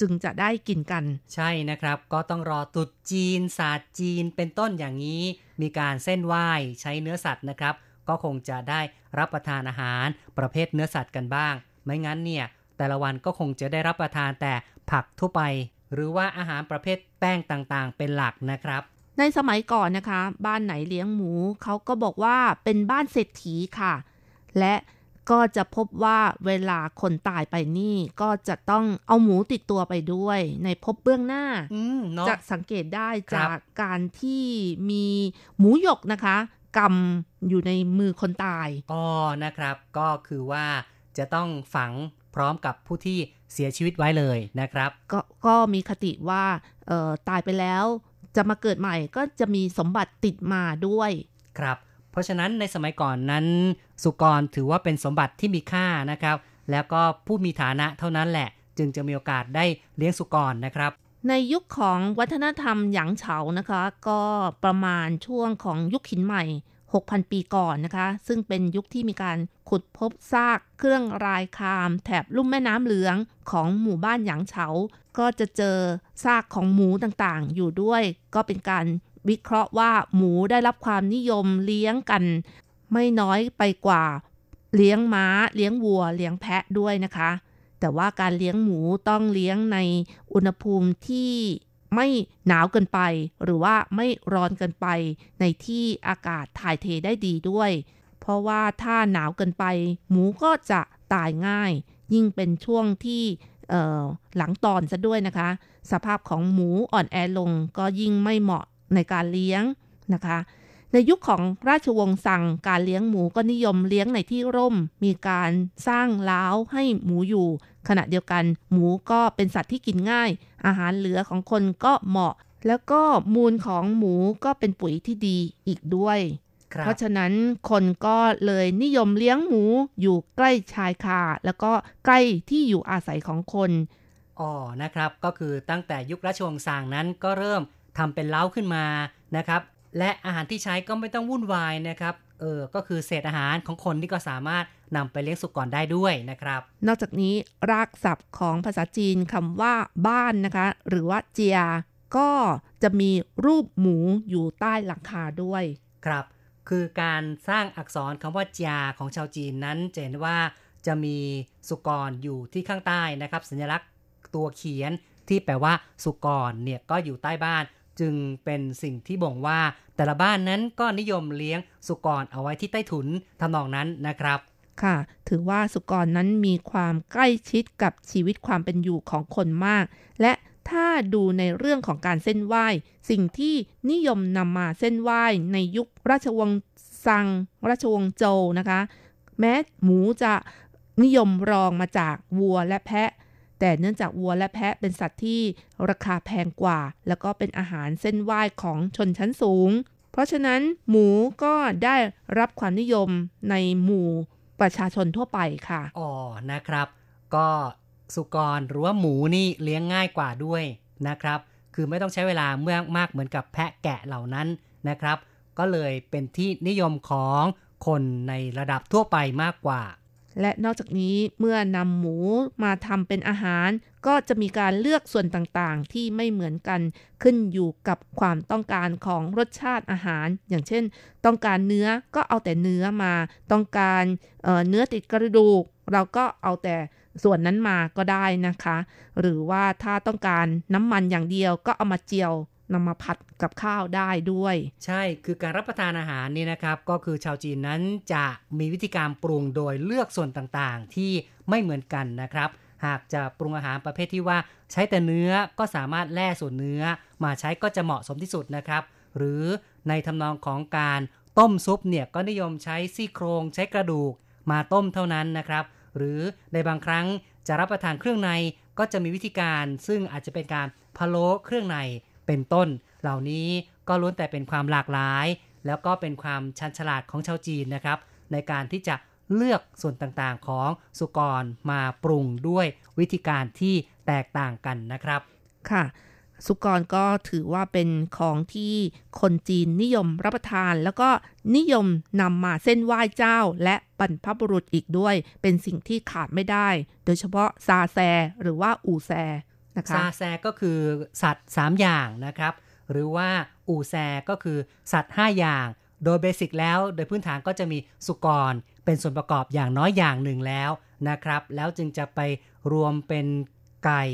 จึงจะได้กินกัน ใช่นะครับก็ต้องรอตุดจีนศาสตร์จีนเป็นต้นอย่างนี้มีการเส้นไหว้ใช้เนื้อสัตว์นะครับ ก็คงจะได้รับประทานอาหารประเภทเนื้อสัตว์กันบ้าง ไม่งั้นเนี่ยแต่ละวันก็คงจะได้รับประทานแต่ผักทั่วไป หรือว่าอาหารประเภทแป้งต่างๆ เป็นหลักนะครับในสมัยก่อนนะคะ บ้านไหนเลี้ยงหมูเขาก็บอกว่าเป็นบ้านเศรษฐีค่ะ และ ก็จะพบว่าเวลาคนตายไปนี่ ก็จะต้องเอาหมูติดตัวไปด้วย ในพบเบื้องหน้า จะสังเกตได้จากการที่มีหมูหยกนะคะกำอยู่ในมือคนตายอ๋อนะครับ ก็คือว่าจะต้องฝังพร้อมกับผู้ที่เสียชีวิตไว้เลยนะครับ ก็ก็มีคติว่าเออตายไปแล้ว จะมาเกิดใหม่ก็จะมีสมบัติติดมาด้วยครับ เพราะฉะนั้นในสมัยก่อนนั้น สุกรถือว่าเป็นสมบัติที่มีค่านะครับ แล้วก็ผู้มีฐานะเท่านั้นแหละ จึงจะมีโอกาสได้เลี้ยงสุกรนะครับ ในยุคของวัฒนธรรมหยางเฉานะคะ ก็ประมาณช่วงของยุคหินใหม่ 6,000 ปีก่อนนะคะ ซึ่งเป็นยุคที่มีการขุดพบซากเครื่องรายคาม แถบลุ่มแม่น้ำเหลืองของหมู่บ้านหยางเฉา ก็จะเจอซากของหมูต่างๆ อยู่ด้วย ก็เป็นการ วิเคราะห์ว่าหมูได้รับความนิยมเลี้ยงกัน ไม่น้อยไปกว่า เลี้ยงม้า เลี้ยงวัว เลี้ยงแพะด้วยนะคะ แต่ว่าการเลี้ยงหมูต้องเลี้ยงในอุณหภูมิที่ไม่หนาวเกินไป หรือว่าไม่ร้อนเกินไป ในที่อากาศถ่ายเทได้ดีด้วย เพราะว่าถ้าหนาวเกินไป หมูก็จะตายง่าย ยิ่งเป็นช่วงที่หลังตอนซะด้วยนะคะ สภาพของหมูอ่อนแอลงก็ยิ่งไม่เหมาะ ในการเลี้ยงนะคะ ในยุคของราชวงศ์สั่งการเลี้ยงหมูก็นิยมเลี้ยงในที่ร่ม มีการสร้างเล้าให้หมูอยู่ ขณะเดียวกันหมูก็เป็นสัตว์ที่กินง่าย อาหารเหลือของคนก็เหมาะ แล้วก็มูลของหมูก็เป็นปุ๋ยที่ดีอีกด้วยครับเพราะฉะนั้นคนก็เลยนิยมเลี้ยงหมูอยู่ใกล้ชายคาแล้วก็ใกล้ที่อยู่อาศัยของคน อ๋อ นะครับ ก็คือตั้งแต่ยุคราชวงศ์ซางนั้นก็เริ่ม ทำเป็นเล้าขึ้นมานะครับ และอาหารที่ใช้ก็ไม่ต้องวุ่นวายนะครับเออก็คือเศษอาหารของคนที่ก็สามารถนำไปเลี้ยงสุกรได้ด้วยนะครับ นอกจากนี้รากศัพท์ของภาษาจีนคำว่าบ้านนะคะ หรือว่าเจีย ก็จะมีรูปหมูอยู่ใต้หลังคาด้วยครับ คือการสร้างอักษรคำว่าจาของชาวจีนนั้นจะเห็นว่าจะมีสุกรอยู่ที่ข้างใต้นะครับ สัญลักษณ์ตัวเขียนที่แปลว่าสุกรเนี่ยก็อยู่ใต้บ้าน จึงเป็นสิ่งที่บ่งว่า แต่ละบ้านนั้นก็นิยมเลี้ยงสุกรเอาไว้ที่ใต้ถุนทำนองนั้นนะครับค่ะ ถือว่าสุกรนั้นมีความใกล้ชิดกับชีวิตความเป็นอยู่ของคนมาก และถ้าดูในเรื่องของการเส้นไหว้ สิ่งที่นิยมนำมาเส้นไหว้ในยุคราชวงศ์ซัง ราชวงศ์โจวนะคะ แม้หมูจะนิยมรองมาจากวัวและแพะ แต่เนื่องจากวัวและแพะเป็นสัตว์ที่ราคาแพงกว่า แล้วก็เป็นอาหารเส้นไหว้ของชนชั้นสูง เพราะฉะนั้นหมูก็ได้รับความนิยมในหมู่ประชาชนทั่วไปค่ะ อ๋อ นะครับ ก็สุกรหรือว่าหมูนี่เลี้ยงง่ายกว่าด้วยนะครับ คือไม่ต้องใช้เวลาเมื่อมากเหมือนกับแพะแกะเหล่านั้นนะครับ ก็เลยเป็นที่นิยมของคนในระดับทั่วไปมากกว่า และนอกจากนี้เมื่อนำหมูมาทำเป็นอาหาร ก็จะมีการเลือกส่วนต่างๆ ที่ไม่เหมือนกันขึ้นอยู่กับความต้องการของรสชาติอาหาร อย่างเช่น ต้องการเนื้อก็เอาแต่เนื้อมา ต้องการเเนื้อติดกระดูก เราก็เอาแต่ส่วนนั้นมาก็ได้นะคะ หรือว่าถ้าต้องการน้ำมันอย่างเดียวก็เอามาเจียว นำมาผัดกับข้าวได้ด้วย ใช่คือการรับประทานอาหารนี่นะครับ ก็คือชาวจีนนั้นจะมีวิธีการปรุงโดยเลือกส่วนต่างๆ ที่ไม่เหมือนกันนะครับ หากจะปรุงอาหารประเภทที่ว่า ใช้แต่เนื้อก็สามารถแล่ส่วนเนื้อ มาใช้ก็จะเหมาะสมที่สุดนะครับ หรือในทำนองของการต้มซุปเนี่ยก็นิยมใช้ซี่โครงใช้กระดูก มาต้มเท่านั้นนะครับ หรือในบางครั้งจะรับประทานเครื่องในก็จะมีวิธีการ ซึ่งอาจจะเป็นการพะโล้เครื่องใน เป็นต้น เหล่านี้ก็ล้วนแต่เป็นความหลากหลาย แล้วก็เป็นความชันฉลาดของชาวจีนนะครับ ในการที่จะเลือกส่วนต่างๆของสุกรมาปรุงด้วยวิธีการที่แตกต่างกันนะครับ ค่ะ สุกรก็ถือว่าเป็นของที่คนจีนนิยมรับประทาน แล้วก็นิยมนำมาเส้นไหว้เจ้า และบรรพบุรุษอีกด้วย เป็นสิ่งที่ขาดไม่ได้ โดยเฉพาะซาแซ หรือว่าอูแซ นะคะซาแซก็คือสัตว์ 3 อย่างนะครับ หรือว่าอูแซก็คือสัตว์ 5 อย่าง โดยเบสิกแล้ว โดยพื้นฐานก็จะมีสุกรเป็นส่วนประกอบอย่างน้อยอย่างหนึ่งแล้วนะครับ แล้วจึงจะไปรวมเป็นไก่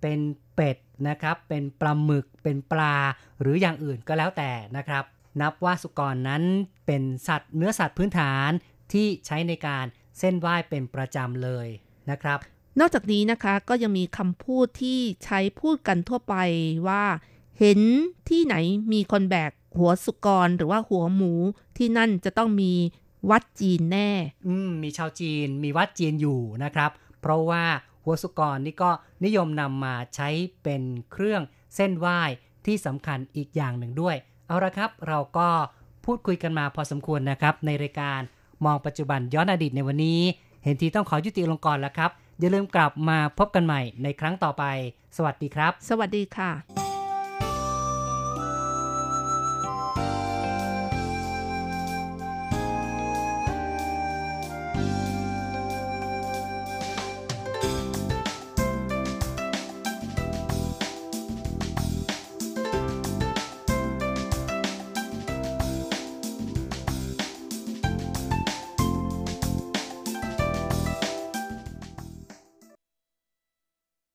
เป็นเป็ดนะครับ เป็นปลาหมึก เป็นปลา หรืออย่างอื่นก็แล้วแต่นะครับ นับว่าสุกรนั้นเป็นสัตว์เนื้อสัตว์พื้นฐานที่ใช้ในการเส้นไหว้เป็นประจำเลยนะครับ นอกจากนี้นะคะก็ยังมีคำพูดที่ใช้พูดกันทั่วไปว่า เห็นที่ไหนมีคนแบกหัวสุกรหรือว่าหัวหมูที่นั่นจะต้องมีวัดจีนแน่ อืมมีชาวจีนมีวัดจีนอยู่นะครับ เพราะว่าหัวสุกรนี่ก็นิยมนำมาใช้เป็นเครื่องเส้นไหว้ที่สำคัญอีกอย่างหนึ่งด้วย เอาละครับ เราก็พูดคุยกันมาพอสมควรนะครับ ในรายการมองปัจจุบันย้อนอดีตในวันนี้ เห็นทีต้องขอยุติลงก่อนแล้วครับ อย่าลืมกลับมาพบกันใหม่ในครั้งต่อไป สวัสดีครับ สวัสดีค่ะ